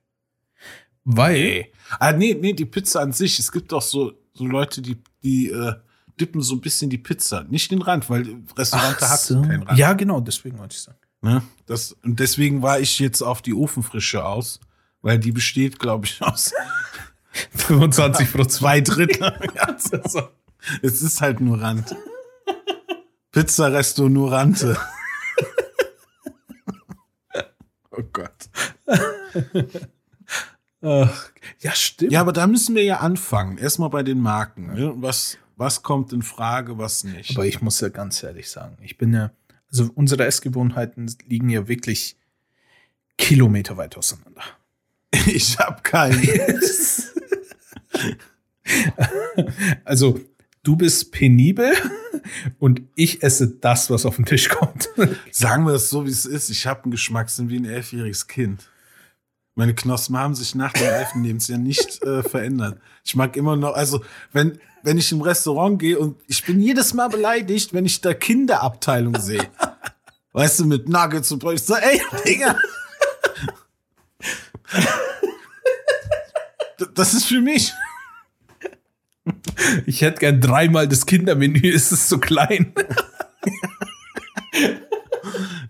Speaker 2: Weil,
Speaker 3: Ah, nee, nee, die Pizza an sich. Es gibt auch so, so Leute, die, die äh, dippen so ein bisschen die Pizza. Nicht den Rand, weil Restaurante hat keinen Rand.
Speaker 2: Ja, genau, deswegen wollte ich sagen.
Speaker 3: Ne? Das, und deswegen war ich jetzt auf die Ofenfrische aus, weil die besteht, glaube ich, aus (laughs)
Speaker 2: 25 Prozent.
Speaker 3: zwei Drittel. (laughs) es ist halt nur Rand. Pizza Resto Nurante. (laughs) oh Gott.
Speaker 2: Ach, ja, stimmt.
Speaker 3: Ja, aber da müssen wir ja anfangen. Erstmal bei den Marken. Ne? Was, was kommt in Frage, was nicht.
Speaker 2: Aber ich muss ja ganz ehrlich sagen, ich bin ja, also unsere Essgewohnheiten liegen ja wirklich Kilometer weit auseinander. (laughs)
Speaker 3: ich habe keinen. (laughs)
Speaker 2: Also, du bist penibel (laughs) und ich esse das, was auf den Tisch kommt.
Speaker 3: Sagen wir es so, wie es ist. Ich habe einen Geschmackssinn wie ein elfjähriges Kind. Meine Knospen haben sich nach dem elften Lebensjahr nicht äh, verändert. Ich mag immer noch, also wenn, wenn ich im Restaurant gehe und ich bin jedes Mal beleidigt, wenn ich da Kinderabteilung sehe. Weißt du, mit Nuggets und. Ich so, ey, Digga. Das ist für mich.
Speaker 2: Ich hätte gern dreimal das Kindermenü, ist es so klein. (laughs)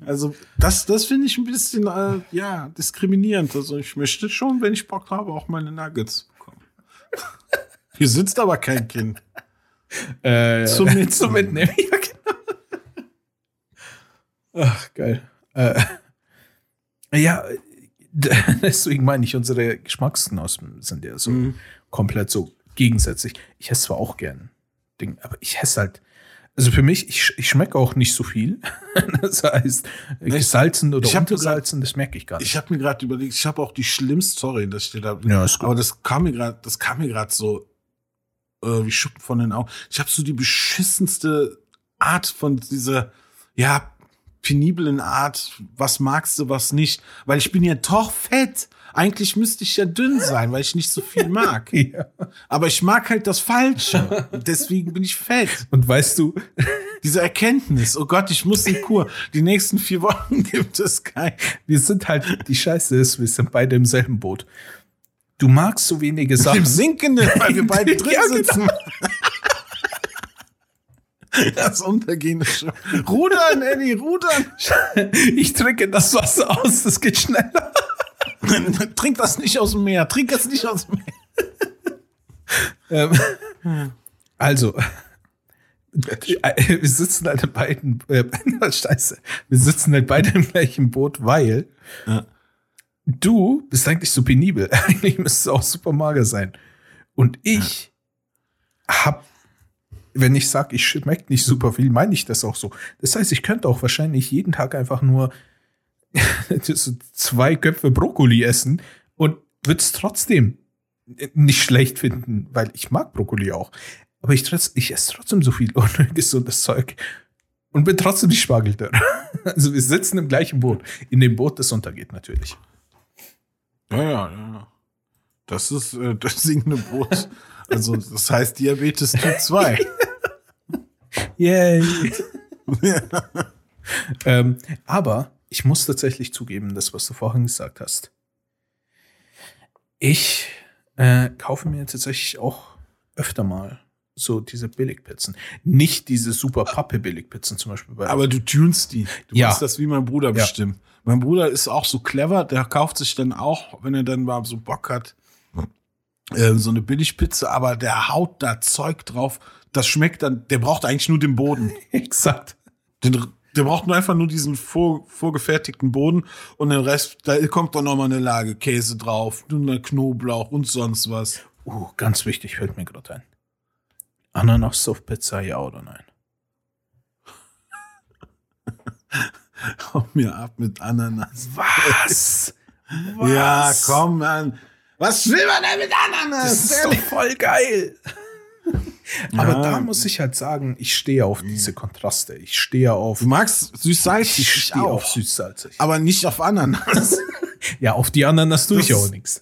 Speaker 3: Also das, das finde ich ein bisschen, äh, ja, diskriminierend. Also ich möchte schon, wenn ich Bock habe, auch meine Nuggets bekommen. (laughs) Hier sitzt aber kein Kind.
Speaker 2: Äh,
Speaker 3: Zum (laughs) Mitnehmen.
Speaker 2: Zum Mitnehmen, (laughs) ja, genau. Ach, geil. Äh, ja, deswegen meine ich, unsere Geschmacksknospen sind ja so
Speaker 3: Mhm.
Speaker 2: komplett so gegensätzlich. Ich esse zwar auch gern Ding, aber ich esse halt, also für mich, ich, ich schmecke auch nicht so viel. (laughs) das heißt, gesalzen oder
Speaker 3: ich
Speaker 2: untersalzen, das merke ich gar nicht.
Speaker 3: Ich habe mir gerade überlegt, ich habe auch die schlimmste, sorry, das steht da.
Speaker 2: Ja, ist gut.
Speaker 3: aber das kam mir gerade, das kam mir gerade so äh, wie Schuppen von den Augen. Ich habe so die beschissenste Art von dieser, ja, peniblen Art, was magst du, was nicht. Weil ich bin ja doch fett. Eigentlich müsste ich ja dünn sein, weil ich nicht so viel mag. (laughs)
Speaker 2: ja.
Speaker 3: Aber ich mag halt das Falsche. Deswegen bin ich fett.
Speaker 2: Und weißt du, (laughs)
Speaker 3: Diese Erkenntnis, oh Gott, ich muss in Kur. Die nächsten vier Wochen (laughs) gibt es kein.
Speaker 2: wir sind halt, die Scheiße ist, wir sind beide im selben Boot. Du magst so wenige Sachen.
Speaker 3: Im Sinkenden, weil wir beide drin
Speaker 2: Ja, genau.
Speaker 3: sitzen. Das untergehende Schiff. Rudern, Eddie, rudern.
Speaker 2: Ich trinke das Wasser aus, das geht schneller. (laughs)
Speaker 3: Trink das nicht aus dem Meer. Trink das nicht aus dem Meer. (laughs)
Speaker 2: Ähm, also, (laughs) äh, wir sitzen halt beiden, äh, scheiße, wir sitzen halt beide im gleichen Boot, weil
Speaker 3: Ja.
Speaker 2: du bist eigentlich so penibel. Eigentlich müsstest du auch super mager sein. Und ich hab, wenn ich sage, ich schmecke nicht super viel, meine ich das auch so. Das heißt, ich könnte auch wahrscheinlich jeden Tag einfach nur (laughs) zwei Köpfe Brokkoli essen und würde es trotzdem nicht schlecht finden, weil ich mag Brokkoli auch. Aber ich, ich esse trotzdem so viel (laughs) ungesundes Zeug und bin trotzdem nicht Spargeldörr. (laughs) Also wir sitzen im gleichen Boot. In dem Boot, das untergeht natürlich.
Speaker 3: Ja, ja, ja. Das ist äh, das singende Boot. Also, das heißt Diabetes Typ 2.
Speaker 2: Yay. ähm, aber ich muss tatsächlich zugeben, das, was du vorhin gesagt hast. Ich äh, kaufe mir tatsächlich auch öfter mal so diese Billigpizzen. Nicht diese super Pappe Billigpizzen zum Beispiel bei
Speaker 3: Aber du tunst die. Du
Speaker 2: Ja.
Speaker 3: machst das wie mein Bruder
Speaker 2: Ja.
Speaker 3: bestimmt. Mein Bruder ist auch so clever, der kauft sich dann auch, wenn er dann mal so Bock hat, äh, so eine Billigpizza, aber der haut da Zeug drauf. Das schmeckt dann, der braucht eigentlich nur den Boden. (laughs)
Speaker 2: Exakt.
Speaker 3: Den, Der braucht nur einfach nur diesen vor, vorgefertigten Boden und den Rest, da kommt dann nochmal eine Lage Käse drauf, nur Knoblauch und sonst was.
Speaker 2: Uh, ganz wichtig, fällt mir gerade ein. Ananas auf Pizza, ja oder nein? (laughs)
Speaker 3: Hau mir ab mit Ananas.
Speaker 2: Was?
Speaker 3: Ja, komm, Mann. Was will man denn mit Ananas?
Speaker 2: Das ist doch voll geil. Aber
Speaker 3: Ja.
Speaker 2: da muss ich halt sagen, ich stehe auf diese Kontraste. Ich stehe auf,
Speaker 3: Du magst süß-salzig,
Speaker 2: ich
Speaker 3: ich
Speaker 2: stehe auf süß-salzig.
Speaker 3: Aber nicht auf Ananas. (laughs)
Speaker 2: Ja, auf die Ananas tue ich auch nichts.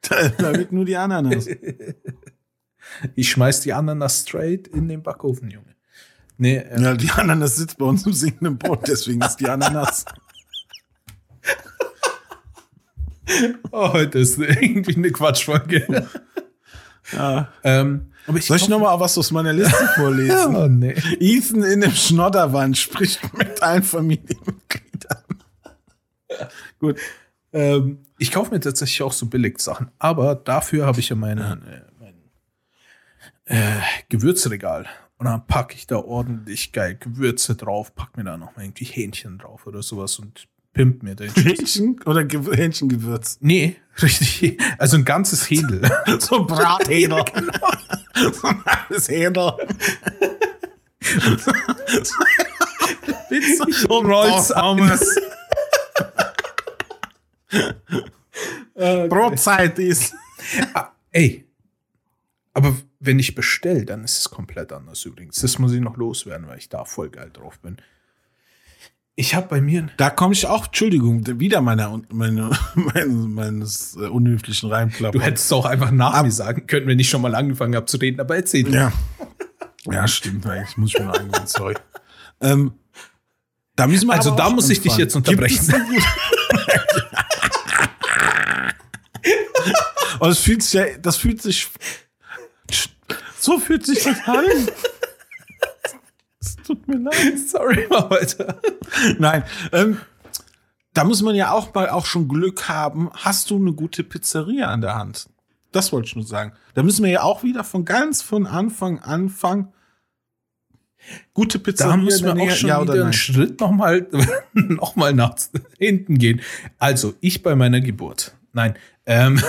Speaker 3: da wird nur die Ananas. (laughs)
Speaker 2: Ich schmeiß die Ananas straight in den Backofen, Junge. Nee, äh,
Speaker 3: Ja, die Ananas sitzt bei uns im singenden Brot, deswegen ist die Ananas. (laughs)
Speaker 2: oh, heute ist irgendwie eine Quatschfolge.
Speaker 3: Ja.
Speaker 2: ähm, aber ich
Speaker 3: Soll ich
Speaker 2: glaub-
Speaker 3: noch mal was aus meiner Liste (laughs) vorlesen?
Speaker 2: Oh, nee.
Speaker 3: Ethan in dem Schnodderwand spricht mit allen Familienmitgliedern. (laughs) Gut.
Speaker 2: Ähm, ich kaufe mir tatsächlich auch so Billigsachen, aber dafür habe ich ja meinen, äh, mein äh, Gewürzregal. Und dann packe ich da ordentlich geil Gewürze drauf, pack mir da noch mal irgendwie Hähnchen drauf oder sowas und pimp mir den.
Speaker 3: Hähnchen oder Ge Hähnchengewürz?
Speaker 2: nee, richtig. Also ein ganzes Händel. (laughs)
Speaker 3: So ein Brathähner. (laughs) So ein halbes Hähner. (laughs) Pizza.
Speaker 2: Ich roll's an.
Speaker 3: Pommes. Brotzeit ist.
Speaker 2: Ey. Aber wenn ich bestelle, dann ist es komplett anders übrigens. Das muss ich noch loswerden, weil ich da voll geil drauf bin. Ich habe bei mir
Speaker 3: Da komme ich auch, Entschuldigung, wieder meiner, meine, (laughs) meine, meines äh, unhöflichen Reimklappers.
Speaker 2: Du hättest es auch einfach nach mir sagen können, wenn ich schon mal angefangen habe zu reden, aber erzähl.
Speaker 3: Ja. Ja, stimmt. Eigentlich muss ich mir noch eingehen, sorry. (laughs) Ähm, da müssen wir
Speaker 2: Also da muss ich dich jetzt unterbrechen. (laughs)
Speaker 3: Und es fühlt sich ja, das fühlt sich, so fühlt sich das an. Tut mir leid. (laughs)
Speaker 2: Sorry, (laughs) mach weiter.
Speaker 3: Nein, ähm, da muss man ja auch mal auch schon Glück haben. Hast du eine gute Pizzeria an der Hand? Das wollte ich nur sagen. Da müssen wir ja auch wieder von ganz von Anfang anfangen. Gute Pizzeria.
Speaker 2: Da müssen wir auch schon
Speaker 3: ja
Speaker 2: wieder einen? Schritt nochmal (laughs) noch mal nach hinten gehen. Also, ich bei meiner Geburt. Nein. Ähm,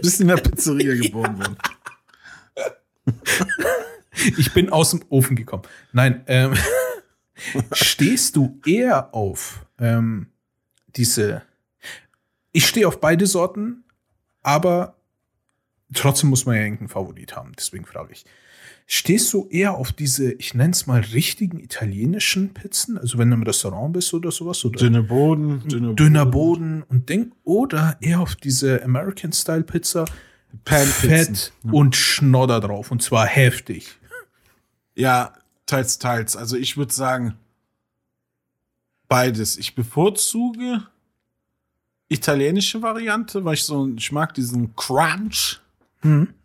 Speaker 3: Bist in der Pizzeria geboren worden. (laughs)
Speaker 2: ich bin aus dem Ofen gekommen. Nein, ähm, (laughs) stehst du eher auf ähm, diese. Ich stehe auf beide Sorten, aber trotzdem muss man ja irgendeinen Favorit haben. Deswegen frage ich. Stehst du eher auf diese, ich nenne es mal, richtigen italienischen Pizzen? Also wenn du im Restaurant bist oder sowas? Oder
Speaker 3: Dünne Boden, dünne
Speaker 2: dünner Boden und Ding? Oder eher auf diese American-Style-Pizza? Fett und Schnodder drauf. Und zwar heftig.
Speaker 3: Ja, teils, teils. Also ich würde sagen, beides. Ich bevorzuge italienische Variante, weil ich so, ich mag diesen Crunch,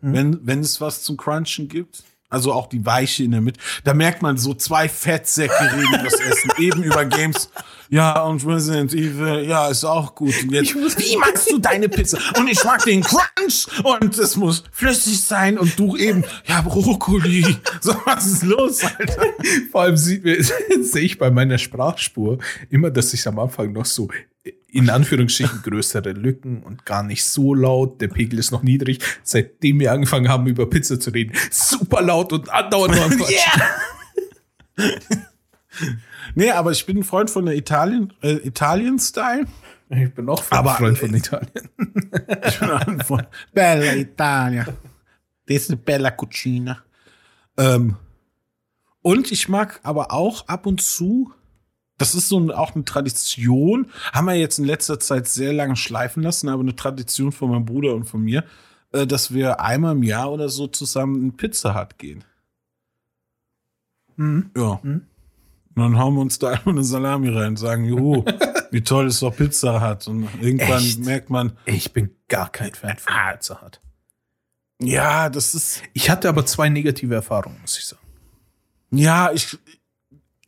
Speaker 3: wenn, wenn es was zum Crunchen gibt. Also auch die Weiche in der Mitte. Da merkt man so zwei Fettsäcke reden das Essen. Eben über Games. Ja, und Resident Evil, ja, ist auch gut. Und jetzt, wie magst du deine Pizza? Und ich mag den Crunch. Und es muss flüssig sein. Und du eben, ja, Brokkoli. So, was ist los, Alter?
Speaker 2: Vor allem sieht mir, (laughs) sehe ich bei meiner Sprachspur immer, dass ich am Anfang noch so in Anführungsstrichen größere Lücken und gar nicht so laut. Der Pegel ist noch niedrig. Seitdem wir angefangen haben, über Pizza zu reden, super laut und andauernd nur am Quatschen.
Speaker 3: Nee, aber ich bin ein Freund von der Italien, äh, Italien-Style.
Speaker 2: Ich bin auch
Speaker 3: Aber-
Speaker 2: Freund von Italien. (laughs)
Speaker 3: Ich bin ein Freund. Bella Italia. Das ist eine bella Cucina. Ähm, und ich mag aber auch ab und zu, das ist so ein, auch eine Tradition, haben wir jetzt in letzter Zeit sehr lange schleifen lassen, aber eine Tradition von meinem Bruder und von mir, äh, dass wir einmal im Jahr oder so zusammen in Pizza Hut gehen.
Speaker 2: Mhm.
Speaker 3: Ja. Und dann hauen wir uns da einfach eine Salami rein und sagen, juhu, (laughs) wie toll es doch Pizza hat. Und irgendwann
Speaker 2: Echt?
Speaker 3: merkt man,
Speaker 2: Ich bin gar kein Fan von Pizza Hut.
Speaker 3: ja, das ist,
Speaker 2: Ich hatte aber zwei negative Erfahrungen, muss ich sagen.
Speaker 3: ja, ich,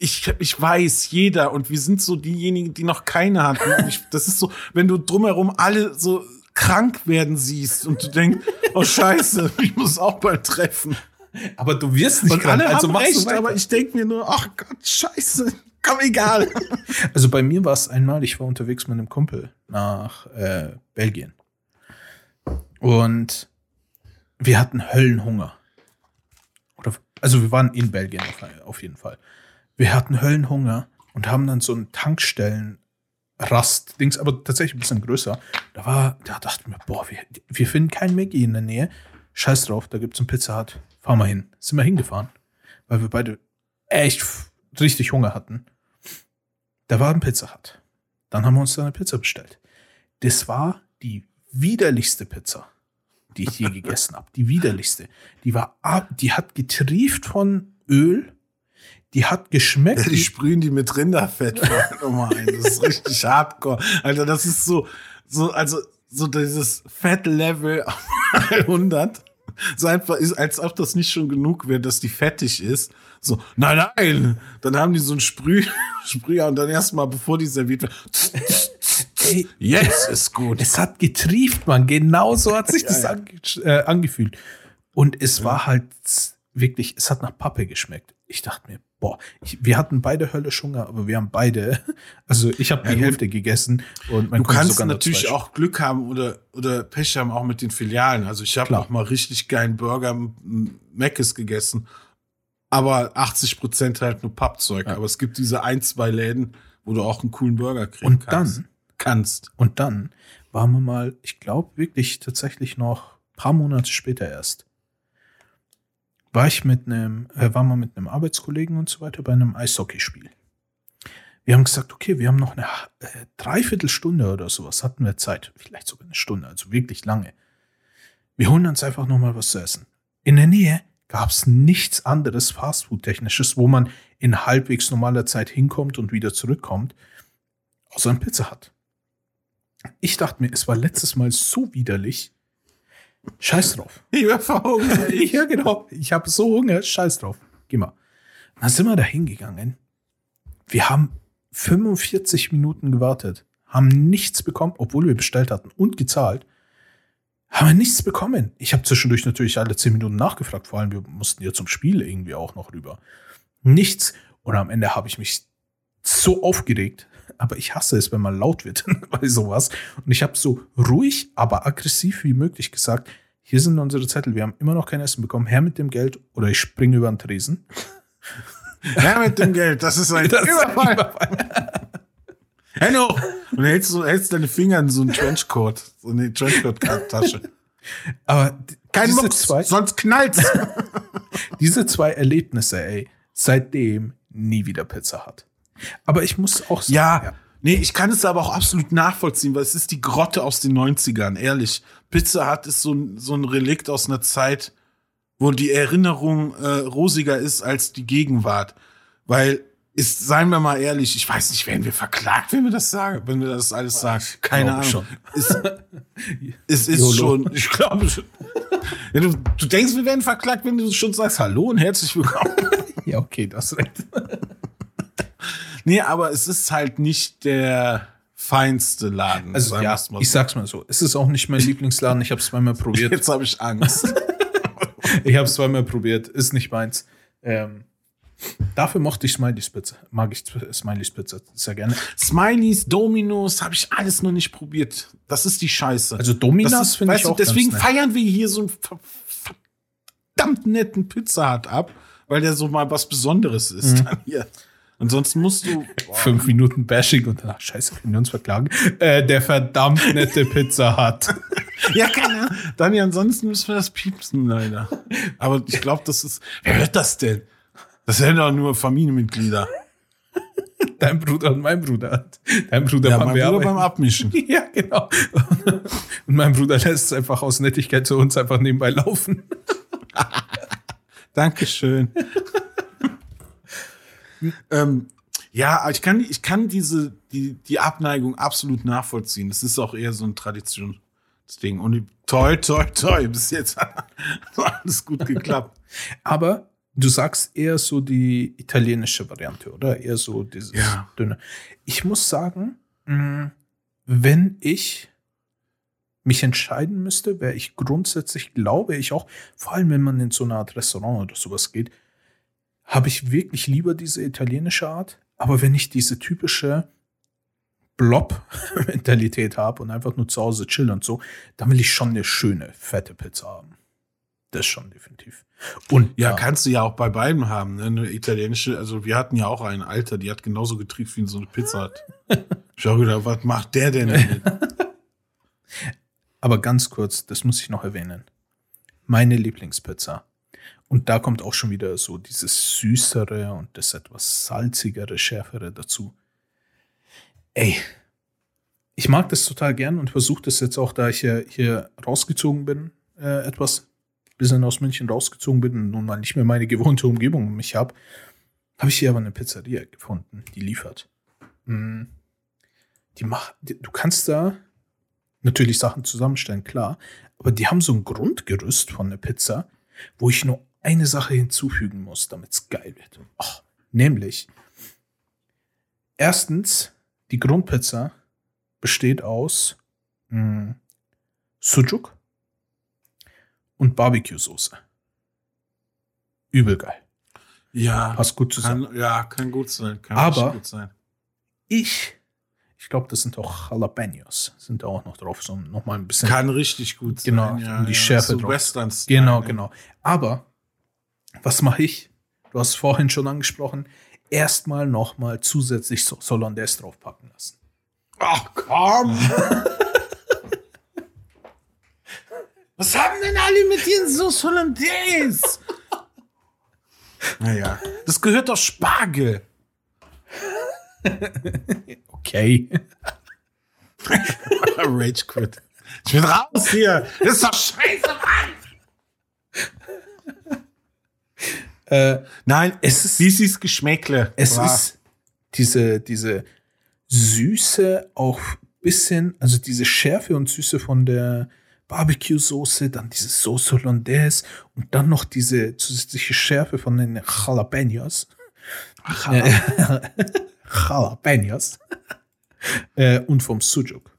Speaker 3: ich, ich weiß, jeder. Und wir sind so diejenigen, die noch keine hatten. Ich, das ist so, wenn du drumherum alle so krank werden siehst und du denkst, oh Scheiße, (laughs) ich muss auch bald treffen.
Speaker 2: Aber du wirst nicht
Speaker 3: Und alle
Speaker 2: krank, also
Speaker 3: haben
Speaker 2: machst du
Speaker 3: recht, aber ich denke mir nur, ach Gott, scheiße, komm, egal. (laughs)
Speaker 2: Also bei mir war es einmal, ich war unterwegs mit einem Kumpel nach äh, Belgien. Und wir hatten Höllenhunger. Oder, also wir waren in Belgien auf jeden Fall. Wir hatten Höllenhunger und haben dann so einen Tankstellen Rast, Dings, aber tatsächlich ein bisschen größer. Da war, da dachten wir, boah, wir, wir finden keinen Maggie in der Nähe. Scheiß drauf, da gibt's einen Pizza Hut. Fahr mal hin. Sind wir hingefahren, weil wir beide echt richtig Hunger hatten. Da war ein Pizza Hut. Dann haben wir uns da eine Pizza bestellt. Das war die widerlichste Pizza, die ich je (laughs) gegessen habe. Die widerlichste. Die war, ab- die hat getrieft von Öl. Die hat geschmeckt.
Speaker 3: Die sprühen die mit Rinderfett (laughs) nochmal ein. Das ist richtig hardcore. Alter, das ist so, so, also, so dieses Fett-Level (laughs) auf 100. So einfach ist, als ob das nicht schon genug wäre, dass die fettig ist. So, nein, nein. Dann haben die so einen Sprüh, (laughs) Sprüher und dann erstmal, bevor die serviert wird, jetzt ist gut.
Speaker 2: Es hat getrieft, man. Genau so hat sich
Speaker 3: Ja,
Speaker 2: das
Speaker 3: ja.
Speaker 2: Ange äh, angefühlt. Und es war halt wirklich, es hat nach Pappe geschmeckt. Ich dachte mir, boah, ich, wir hatten beide höllisch Hunger, aber wir haben beide, (laughs) also ich habe
Speaker 3: Ja,
Speaker 2: die. Hälfte gegessen und mein
Speaker 3: Du
Speaker 2: Kumpel
Speaker 3: kannst natürlich auch Glück haben oder, oder Pech haben auch mit den Filialen. Also ich habe auch mal richtig geilen Burger Mc's gegessen. Aber 80 Prozent halt nur Pappzeug.
Speaker 2: Ja.
Speaker 3: Aber es gibt diese ein, zwei Läden, wo du auch einen coolen Burger kriegen
Speaker 2: Und
Speaker 3: kannst.
Speaker 2: dann,
Speaker 3: Kannst.
Speaker 2: und dann waren wir mal, ich glaube wirklich tatsächlich noch ein paar Monate später erst, war ich mit einem, äh, waren wir mit einem Arbeitskollegen und so weiter bei einem Eishockeyspiel. Wir haben gesagt, okay, wir haben noch eine äh, Dreiviertelstunde oder sowas, hatten wir Zeit, vielleicht sogar eine Stunde, also wirklich lange. Wir holen uns einfach noch mal was zu essen. In der Nähe gab es nichts anderes Fastfood-technisches, wo man in halbwegs normaler Zeit hinkommt und wieder zurückkommt, außer ein Pizza hat. Ich dachte mir, es war letztes Mal so widerlich. Scheiß drauf. (laughs)
Speaker 3: Ich war verhungert. (laughs)
Speaker 2: ja, genau. Ich habe so Hunger. Scheiß drauf. Geh mal. Dann sind wir da hingegangen. Wir haben 45 Minuten gewartet, haben nichts bekommen, obwohl wir bestellt hatten und gezahlt. Haben wir nichts bekommen. Ich habe zwischendurch natürlich alle 10 Minuten nachgefragt, vor allem wir mussten ja zum Spiel irgendwie auch noch rüber. Nichts. Und am Ende habe ich mich so aufgeregt, aber ich hasse es, wenn man laut wird (laughs) bei sowas. Und ich habe so ruhig, aber aggressiv wie möglich gesagt, hier sind unsere Zettel, wir haben immer noch kein Essen bekommen, her mit dem Geld oder ich springe über den Tresen.
Speaker 3: Ja, mit dem Geld. Das ist ein (laughs)
Speaker 2: Das ist ein
Speaker 3: Überfall.
Speaker 2: Überfall.
Speaker 3: Hello. Und hältst, so, hältst deine Finger in so einen Trenchcoat. So eine Trenchcoat-Tasche.
Speaker 2: Aber
Speaker 3: Kein Mucks,
Speaker 2: zwei,
Speaker 3: sonst knallt's. (laughs)
Speaker 2: diese zwei Erlebnisse, ey, seitdem nie wieder Pizza hat. Aber ich muss auch sagen,
Speaker 3: Ja, nee, ich kann es aber auch absolut nachvollziehen, weil es ist die Grotte aus den 90ern, ehrlich. Pizza Hut ist so, ein- so ein Relikt aus einer Zeit, wo die Erinnerung äh, rosiger ist als die Gegenwart. Weil, ist, seien wir mal ehrlich, ich weiß nicht, werden wir verklagt, wenn wir das sagen, wenn wir das alles sagen. Keine Ahnung.
Speaker 2: schon.
Speaker 3: Ist, (laughs) es ist
Speaker 2: YOLO.
Speaker 3: schon, ich glaube schon. Ja, du, du denkst, wir werden verklagt, wenn du schon sagst, hallo und herzlich willkommen. (laughs)
Speaker 2: ja, okay, das recht.
Speaker 3: Nee, aber es ist halt nicht der feinste Laden.
Speaker 2: Also ja,
Speaker 3: mal
Speaker 2: ich
Speaker 3: so.
Speaker 2: sag's mal so. Es ist auch nicht mein Lieblingsladen. Ich habe es zweimal probiert. (laughs)
Speaker 3: Jetzt habe ich Angst. (laughs)
Speaker 2: Ich habe es zweimal probiert. Ist nicht meins. Ähm, dafür mochte ich Smileys Pizza. Mag ich Smileys Pizza sehr gerne.
Speaker 3: Smileys, Dominos, habe ich alles noch nicht probiert. Das ist die Scheiße.
Speaker 2: Also Dominos finde ich
Speaker 3: weißt du,
Speaker 2: auch
Speaker 3: deswegen
Speaker 2: ganz nett.
Speaker 3: feiern wir hier so einen ver- verdammt netten Pizza Hut ab, weil der so mal was Besonderes ist
Speaker 2: Mhm.
Speaker 3: dann hier. Ansonsten musst du. (laughs)
Speaker 2: Fünf Minuten Bashing und danach, scheiße, können wir uns verklagen? Äh, der verdammt nette (laughs) Pizza hat. (laughs)
Speaker 3: ja, keine Ahnung. Dani, ansonsten müssen wir das piepsen, leider. Aber ich glaube, das ist. Wer hört das denn? Das sind doch nur Familienmitglieder.
Speaker 2: Dein Bruder und mein Bruder. Dein Bruder
Speaker 3: Ja, mein Bruder beim Abmischen.
Speaker 2: Ja, genau. Und mein Bruder lässt es einfach aus Nettigkeit zu uns einfach nebenbei laufen.
Speaker 3: Dankeschön. Ähm, ja, ich kann, ich kann diese, die, die Abneigung absolut nachvollziehen. Es ist auch eher so ein Traditionsding. Und toi, toi, toi, bis jetzt (laughs) hat alles gut geklappt. (laughs)
Speaker 2: Aber du sagst eher so die italienische Variante, oder? Eher so dieses
Speaker 3: Ja.
Speaker 2: dünne. Ich muss sagen, mh, wenn ich mich entscheiden müsste, wäre ich grundsätzlich, glaube ich auch, vor allem wenn man in so eine Art Restaurant oder sowas geht, habe ich wirklich lieber diese italienische Art. Aber wenn ich diese typische Blob-Mentalität habe und einfach nur zu Hause chillen und so, dann will ich schon eine schöne, fette Pizza haben. Das schon definitiv. Und
Speaker 3: Ja, kannst du ja auch bei beiden haben. Ne? Eine italienische, also wir hatten ja auch einen Alter, die hat genauso getrieft wie so eine Pizza hat. (laughs) Ich habe gedacht, was macht der denn? damit? (laughs)
Speaker 2: Aber ganz kurz, das muss ich noch erwähnen. Meine Lieblingspizza. Und da kommt auch schon wieder so dieses Süßere und das etwas salzigere, schärfere dazu. Ey, ich mag das total gern und versuche das jetzt auch, da ich ja hier rausgezogen bin, äh, etwas bisschen aus München rausgezogen bin und nun mal nicht mehr meine gewohnte Umgebung um mich habe, habe ich hier aber eine Pizzeria gefunden, die liefert. Mm. Die macht, du kannst da natürlich Sachen zusammenstellen, klar, aber die haben so ein Grundgerüst von der Pizza, wo ich nur eine Sache hinzufügen muss, damit es geil wird. Och, nämlich, erstens, die Grundpizza besteht aus mh, Sujuk und Barbecue-Soße. Übel geil.
Speaker 3: Ja,
Speaker 2: Passt gut zusammen.
Speaker 3: kann, ja, kann gut sein. Kann
Speaker 2: Aber-
Speaker 3: gut sein.
Speaker 2: Ich, ich glaube, das sind auch Jalapenos, sind da auch noch drauf, so nochmal ein bisschen.
Speaker 3: Kann richtig gut sein.
Speaker 2: Genau,
Speaker 3: ja,
Speaker 2: um die
Speaker 3: ja,
Speaker 2: Schärfe
Speaker 3: so
Speaker 2: drauf.
Speaker 3: Western
Speaker 2: Genau,
Speaker 3: ne?
Speaker 2: genau. Aber was mache ich? Du hast es vorhin schon angesprochen. Erstmal nochmal zusätzlich so Hollandaise draufpacken lassen.
Speaker 3: Ach komm! (laughs) Was haben denn alle mit ihren Sauce Hollandaise? Naja, das gehört doch Spargel. (laughs)
Speaker 2: Okay. (laughs)
Speaker 3: Rage Quit. Ich bin raus hier. Das ist doch scheiße, Mann.
Speaker 2: Äh,
Speaker 3: Nein, es ist Sisis Geschmäckle.
Speaker 2: es
Speaker 3: Bra.
Speaker 2: ist diese, diese Süße, auch bisschen, also diese Schärfe und Süße von der Barbecue-Soße, dann diese Sauce Hollandaise und dann noch diese zusätzliche Schärfe von den Jalapenos. (laughs) Jalapenos. äh, und vom Sujuk.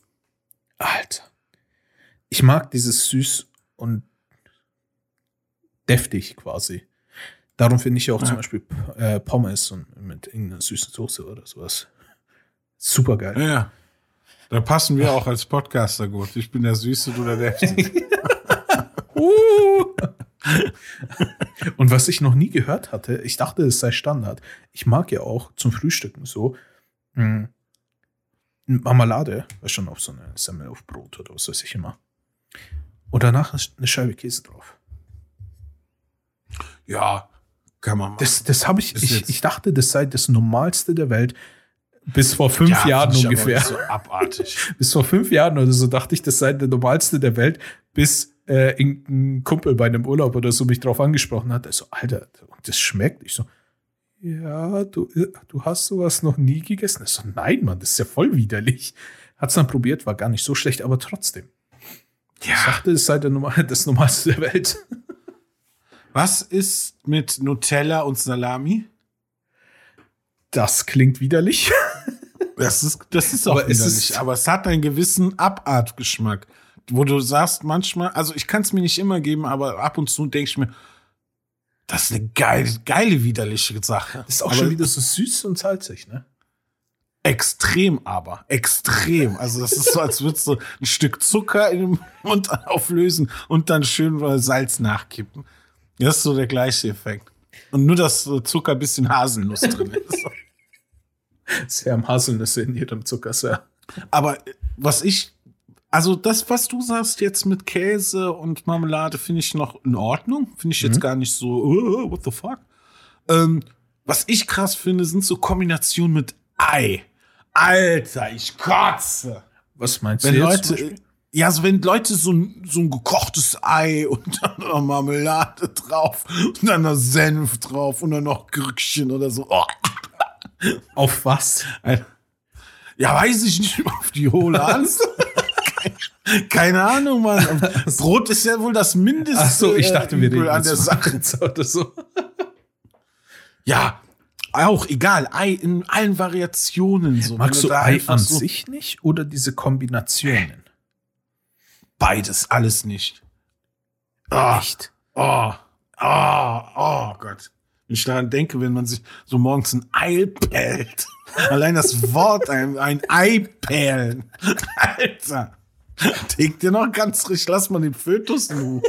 Speaker 2: Alter. Ich mag dieses süß und deftig quasi. Darum finde ich auch zum
Speaker 3: Ja.
Speaker 2: Beispiel äh, Pommes und mit irgendeiner süßen Soße oder sowas. Super geil.
Speaker 3: Ja. Da passen wir auch als Podcaster gut. Ich bin der Süße, du der Deftige. (laughs)
Speaker 2: Uh. Und was ich noch nie gehört hatte, ich dachte, es sei Standard. Ich mag ja auch zum Frühstücken so mh, Marmelade, was schon auf so eine Semmel auf Brot oder was weiß ich immer. Und danach eine Scheibe Käse drauf.
Speaker 3: Ja, kann man machen.
Speaker 2: Das, das habe ich, ich, ich dachte, das sei das Normalste der Welt. Bis vor fünf
Speaker 3: Ja,
Speaker 2: Jahren
Speaker 3: ich
Speaker 2: ungefähr.
Speaker 3: So abartig. (laughs)
Speaker 2: Bis vor fünf Jahren oder so dachte ich, das sei der Normalste der Welt, bis äh, irgendein Kumpel bei einem Urlaub oder so mich drauf angesprochen hat. Er so, Alter, das schmeckt. Ich so, ja, du, du hast sowas noch nie gegessen. Ich so, nein, Mann, das ist ja voll widerlich. Hat's dann probiert, war gar nicht so schlecht, aber trotzdem. Ich
Speaker 3: Ja.
Speaker 2: dachte, es sei der Normal, (laughs) das Normalste der Welt.
Speaker 3: Was ist mit Nutella und Salami?
Speaker 2: Das klingt widerlich. (laughs)
Speaker 3: Das ist, das ist auch
Speaker 2: Aber es
Speaker 3: widerlich,
Speaker 2: ist-
Speaker 3: aber es hat einen gewissen Abartgeschmack, wo du sagst manchmal, also ich kann es mir nicht immer geben, aber ab und zu denke ich mir, das ist eine geile, geile widerliche Sache.
Speaker 2: Das ist auch
Speaker 3: aber
Speaker 2: schon wieder so süß und salzig, ne?
Speaker 3: extrem, aber extrem. Also das ist so, als würdest du ein Stück Zucker in den Mund (laughs) auflösen und dann schön Salz nachkippen. Das ist so der gleiche Effekt. Und nur, dass Zucker ein bisschen Haselnuss drin ist. (laughs)
Speaker 2: Sie haben Haselnüsse in ihrem Zucker, sehr.
Speaker 3: Aber äh, was ich, also das, was du sagst jetzt mit Käse und Marmelade, finde ich noch in Ordnung. Finde ich jetzt gar nicht so, uh, what the fuck. Ähm, was ich krass finde, sind so Kombinationen mit Ei. Alter, ich kotze.
Speaker 2: Was meinst
Speaker 3: Wenn
Speaker 2: du jetzt?
Speaker 3: Leute? Ja, so wenn Leute so ein, so ein gekochtes Ei und (laughs) dann noch Marmelade drauf und dann noch Senf drauf und dann noch Gürkchen oder so. Oh.
Speaker 2: Auf was?
Speaker 3: Ja, weiß ich nicht, (laughs) auf die hohle Hand. (laughs) Keine- Ahnung, Mann. Brot ist ja wohl das Mindeste.
Speaker 2: Ach so, ich dachte, wir
Speaker 3: Übel
Speaker 2: reden
Speaker 3: an der Sache.
Speaker 2: Oder so.
Speaker 3: Ja, auch egal. Ei in allen Variationen. So.
Speaker 2: Magst du Ei an
Speaker 3: so-
Speaker 2: sich nicht oder diese Kombinationen?
Speaker 3: Beides, alles nicht. Oh,
Speaker 2: Echt?
Speaker 3: oh, oh, oh Gott. Wenn ich daran denke, wenn man sich so morgens ein Ei pellt. (laughs) Allein das Wort, ein, ein Ei pellen. Alter. Denkt ihr noch ganz richtig, lass mal den Fötus in Ruhe.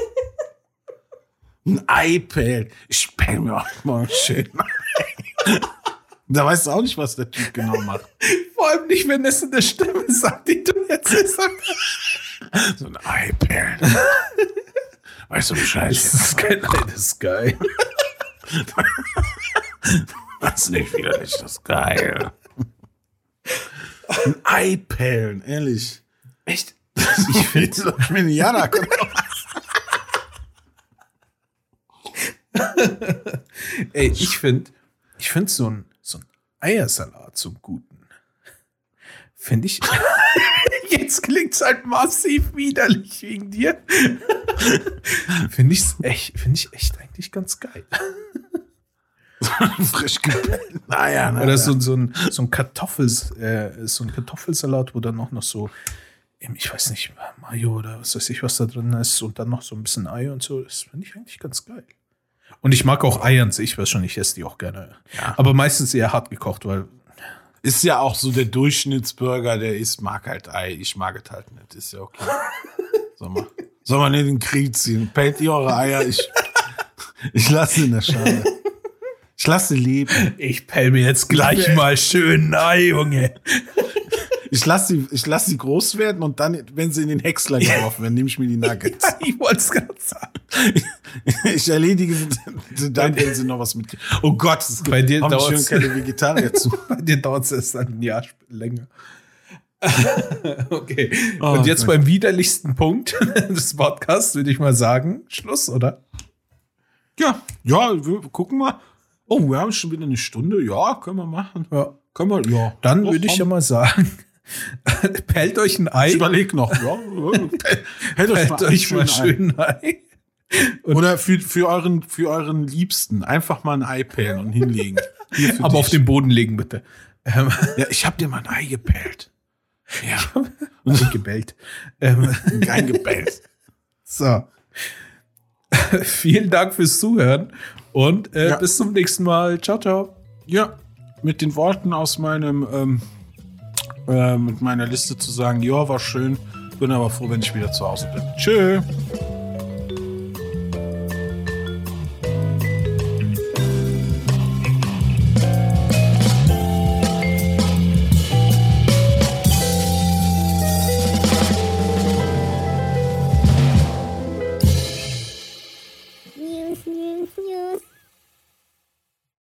Speaker 3: Ein Ei pellt. Ich pell mir auch mal schön. Da weißt du auch nicht, was der Typ genau macht. (laughs)
Speaker 2: Vor allem nicht, wenn es in der Stimme (laughs) sagt, die du jetzt sagst.
Speaker 3: So ein Ei pellen. Weißt du Bescheid?
Speaker 2: Das ist kein Ei, das ist geil. (laughs)
Speaker 3: Das ist nicht wieder nicht das geil. Ein Ei pellen, ehrlich.
Speaker 2: Echt?
Speaker 3: Ich finde, ich bin Jana.
Speaker 2: Ey, ich finde ich find so ein, so ein Eiersalat zum Guten. Finde ich. (laughs) Jetzt klingt es halt massiv widerlich wegen dir. Finde ich echt, finde ich echt eigentlich ganz geil.
Speaker 3: Frisch gepellt. (laughs) Naja, naja.
Speaker 2: Oder so, so ein, so ein Kartoffels, äh, so ein Kartoffelsalat, wo dann auch noch so, ich weiß nicht, Mayo oder was weiß ich, was da drin ist und dann noch so ein bisschen Ei und so. Das finde ich eigentlich ganz geil. Und ich mag auch Eier an sich, weiß schon, ich esse die auch gerne. Aber meistens eher hart gekocht, weil
Speaker 3: Ist ja auch so der Durchschnittsbürger, der isst, mag halt Ei. Ich mag es halt nicht. Ist ja okay. (laughs) Soll man, soll man nicht in den Krieg ziehen? Pellt ihr eure Eier? Ich, ich lasse sie in der Schale. Ich lasse sie leben.
Speaker 2: ich pell mir jetzt gleich mal schön Ei, Junge.
Speaker 3: Ich lasse sie, ich lasse sie groß werden und dann, wenn sie in den Häcksler geworfen werden, nehme ich mir die Nuggets. (laughs)
Speaker 2: Ich wollte es gerade sagen. (laughs)
Speaker 3: Ich erledige sie dann, wenn sie noch was mitkriegen. Oh Gott, es gibt
Speaker 2: Bei dir
Speaker 3: hören keine Vegetarier (laughs) zu.
Speaker 2: Bei dir dauert es erst ein Jahr länger. okay.
Speaker 3: Oh
Speaker 2: Und jetzt
Speaker 3: Gott.
Speaker 2: beim widerlichsten Punkt des Podcasts würde ich mal sagen, Schluss, oder?
Speaker 3: Ja, ja, wir gucken mal. Oh, wir haben schon wieder eine Stunde. Ja, können wir machen.
Speaker 2: Ja.
Speaker 3: Können wir, ja.
Speaker 2: Dann würde ich ja mal sagen, (laughs) pellt euch ein Ei.
Speaker 3: Ich überleg noch. Ja, Hält (laughs) euch
Speaker 2: Pellt
Speaker 3: mal,
Speaker 2: euch mal
Speaker 3: schön
Speaker 2: schön ein Ei.
Speaker 3: ein. (laughs) Oder für, für, euren, für euren Liebsten einfach mal ein Ei pellen und hinlegen.
Speaker 2: Aber auf
Speaker 3: dich.
Speaker 2: den Boden legen, bitte. Ähm,
Speaker 3: Ja, ich hab dir mal ein Ei gepellt. Ja,
Speaker 2: und gebellt. Ähm,
Speaker 3: eingebellt.
Speaker 2: so. Vielen Dank fürs Zuhören und äh,
Speaker 3: Ja.
Speaker 2: bis zum nächsten Mal. Ciao, ciao.
Speaker 3: Ja, mit den Worten aus meinem, ähm, äh, mit meiner Liste zu sagen, ja, war schön, bin aber froh, wenn ich wieder zu Hause bin. Tschö.